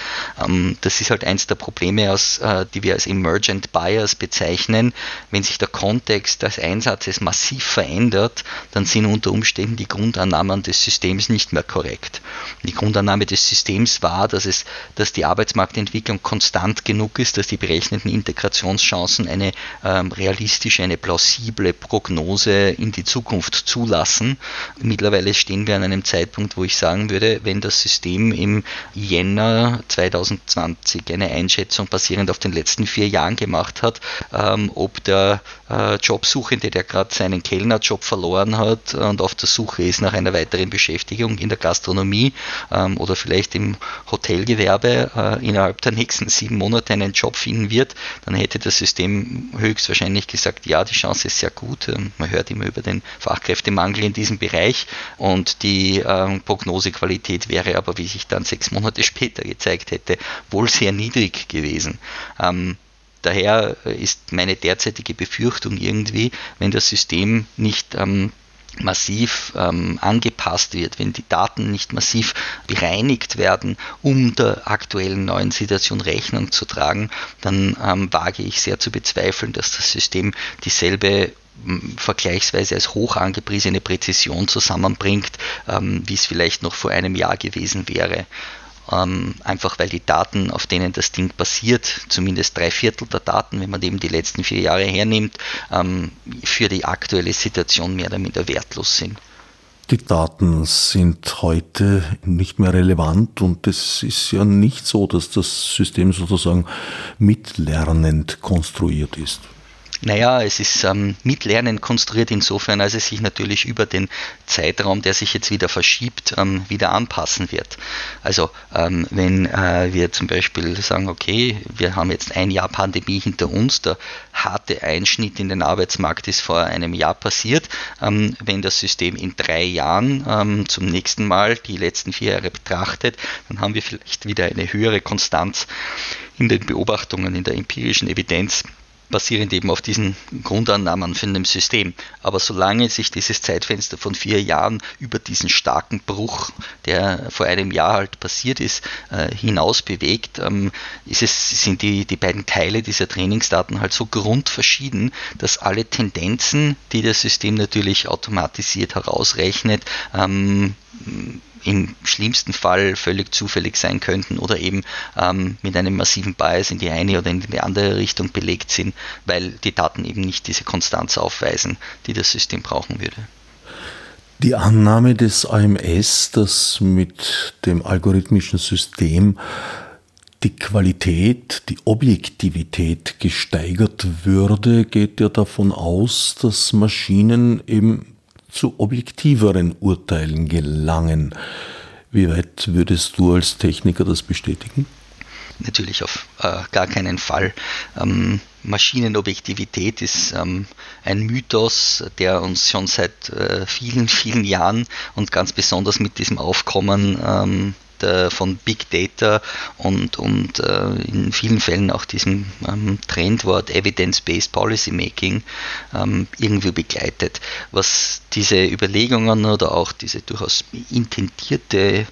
Ähm, das ist halt eins der Probleme, aus, äh, die wir als Emergent Bias bezeichnen. Wenn sich der Kontext des Einsatzes massiv verändert, dann sind unter Umständen die Grundannahmen des Systems nicht mehr korrekt. Die Grundannahme des Systems war, dass, es, dass die Arbeitsmarktentwicklung konstant genug ist, dass die berechneten Integrationschancen eine ähm, realistische, eine plausible Prognose in die Zukunft zulassen. Mittlerweile stehen wir an einem Zeitpunkt, wo ich sagen würde, wenn das System System im Jänner 2020 eine Einschätzung basierend auf den letzten vier Jahren gemacht hat, ähm, ob der äh, Jobsuchende, der gerade seinen Kellnerjob verloren hat und auf der Suche ist nach einer weiteren Beschäftigung in der Gastronomie ähm, oder vielleicht im Hotelgewerbe äh, innerhalb der nächsten sieben Monate einen Job finden wird, dann hätte das System höchstwahrscheinlich gesagt, ja, die Chance ist sehr gut. Ähm, man hört immer über den Fachkräftemangel in diesem Bereich und die ähm, Prognosequalität wäre aber wie sich dann sechs Monate später gezeigt hätte, wohl sehr niedrig gewesen. Ähm, daher ist meine derzeitige Befürchtung irgendwie, wenn das System nicht ähm, massiv ähm, angepasst wird, wenn die Daten nicht massiv bereinigt werden, um der aktuellen neuen Situation Rechnung zu tragen, dann ähm, wage ich sehr zu bezweifeln, dass das System dieselbe vergleichsweise als hoch angepriesene Präzision zusammenbringt, ähm, wie es vielleicht noch vor einem Jahr gewesen wäre. Ähm, einfach weil die Daten, auf denen das Ding basiert, zumindest drei Viertel der Daten, wenn man eben die letzten vier Jahre hernimmt, ähm, für die aktuelle Situation mehr oder minder wertlos sind. Die Daten sind heute nicht mehr relevant und es ist ja nicht so, dass das System sozusagen mitlernend konstruiert ist. Naja, es ist ähm, mit Lernen konstruiert insofern, als es sich natürlich über den Zeitraum, der sich jetzt wieder verschiebt, ähm, wieder anpassen wird. Also ähm, wenn äh, wir zum Beispiel sagen, okay, wir haben jetzt ein Jahr Pandemie hinter uns, der harte Einschnitt in den Arbeitsmarkt ist vor einem Jahr passiert. Ähm, wenn das System in drei Jahren ähm, zum nächsten Mal die letzten vier Jahre betrachtet, dann haben wir vielleicht wieder eine höhere Konstanz in den Beobachtungen, in der empirischen Evidenz basierend eben auf diesen Grundannahmen von dem System. Aber solange sich dieses Zeitfenster von vier Jahren über diesen starken Bruch, der vor einem Jahr halt passiert ist, äh, hinaus bewegt, ähm, ist es, sind die, die beiden Teile dieser Trainingsdaten halt so grundverschieden, dass alle Tendenzen, die das System natürlich automatisiert herausrechnet, ähm, im schlimmsten Fall völlig zufällig sein könnten oder eben ähm, mit einem massiven Bias in die eine oder in die andere Richtung belegt sind, weil die Daten eben nicht diese Konstanz aufweisen, die das System brauchen würde. Die Annahme des AMS, dass mit dem algorithmischen System die Qualität, die Objektivität gesteigert würde, geht ja davon aus, dass Maschinen eben zu objektiveren Urteilen gelangen. Wie weit würdest du als Techniker das bestätigen? Natürlich auf äh, gar keinen Fall. Ähm, Maschinenobjektivität ist ähm, ein Mythos, der uns schon seit äh, vielen, vielen Jahren und ganz besonders mit diesem Aufkommen ähm, äh, von Big Data und, und äh, in vielen Fällen auch diesem ähm, Trendwort Evidence-Based Policy Making ähm, irgendwie begleitet. Was diese Überlegungen oder auch diese durchaus intendierte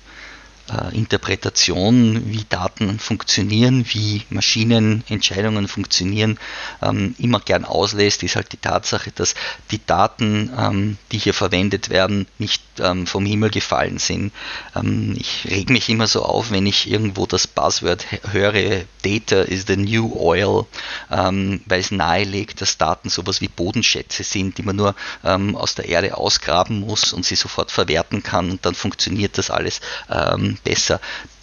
äh, Interpretation, wie Daten funktionieren, wie Maschinenentscheidungen funktionieren, ähm, immer gern auslässt, ist halt die Tatsache, dass die Daten, ähm, die hier verwendet werden, nicht ähm, vom Himmel gefallen sind. Ähm, ich reg mich immer so auf, wenn ich irgendwo das Buzzword höre, Data is the new oil, ähm, weil es nahelegt, dass Daten sowas wie Bodenschätze sind, die man nur ähm, aus der Erde ausgraben muss und sie sofort verwerten kann und dann funktioniert das alles besser.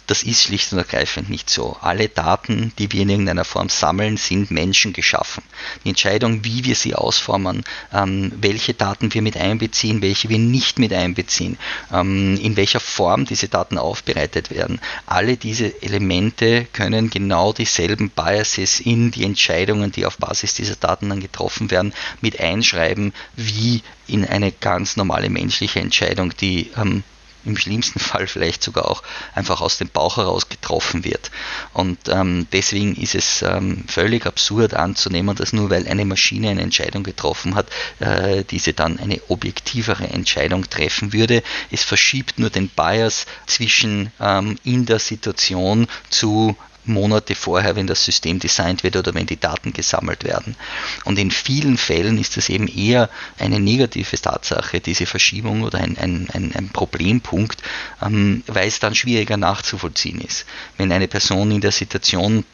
Das ist schlicht und ergreifend nicht so. Alle Daten, die wir in irgendeiner Form sammeln, sind menschengeschaffen. Die Entscheidung, wie wir sie ausformen, ähm, welche Daten wir mit einbeziehen, welche wir nicht mit einbeziehen, ähm, in welcher Form diese Daten aufbereitet werden, alle diese Elemente können genau dieselben Biases in die Entscheidungen, die auf Basis dieser Daten dann getroffen werden, mit einschreiben, wie in eine ganz normale menschliche Entscheidung, die ähm, im schlimmsten Fall vielleicht sogar auch einfach aus dem Bauch heraus getroffen wird. Und ähm, deswegen ist es ähm, völlig absurd anzunehmen, dass nur weil eine Maschine eine Entscheidung getroffen hat, äh, diese dann eine objektivere Entscheidung treffen würde. Es verschiebt nur den Bias zwischen ähm, in der Situation zu Monate vorher, wenn das System designt wird oder wenn die Daten gesammelt werden. Und in vielen Fällen ist das eben eher eine negative Tatsache, diese Verschiebung oder ein, ein, ein, ein Problempunkt, ähm, weil es dann schwieriger nachzuvollziehen ist. Wenn eine Person in der Situation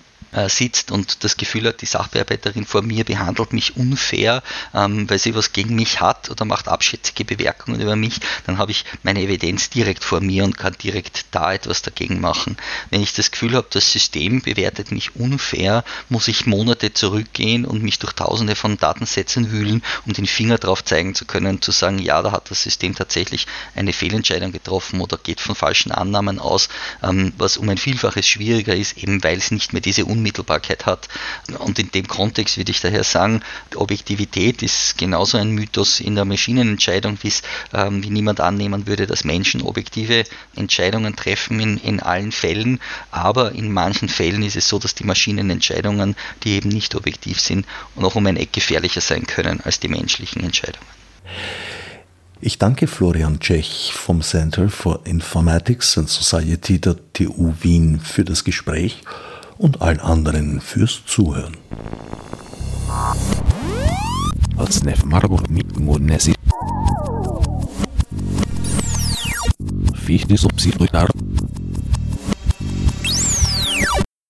sitzt und das Gefühl hat, die Sachbearbeiterin vor mir behandelt mich unfair, ähm, weil sie was gegen mich hat oder macht abschätzige Bewerkungen über mich, dann habe ich meine Evidenz direkt vor mir und kann direkt da etwas dagegen machen. Wenn ich das Gefühl habe, das System bewertet mich unfair, muss ich Monate zurückgehen und mich durch tausende von Datensätzen wühlen, um den Finger drauf zeigen zu können, zu sagen, ja, da hat das System tatsächlich eine Fehlentscheidung getroffen oder geht von falschen Annahmen aus, ähm, was um ein Vielfaches schwieriger ist, eben weil es nicht mehr diese Unmittelbarkeit hat. Und in dem Kontext würde ich daher sagen, Objektivität ist genauso ein Mythos in der Maschinenentscheidung, ähm, wie niemand annehmen würde, dass Menschen objektive Entscheidungen treffen in, in allen Fällen. Aber in manchen Fällen ist es so, dass die Maschinenentscheidungen, die eben nicht objektiv sind, noch um ein Eck gefährlicher sein können als die menschlichen Entscheidungen. Ich danke Florian Tschech vom Center for Informatics and Society der TU Wien für das Gespräch und allen anderen fürs Zuhören. Fichte subsidiar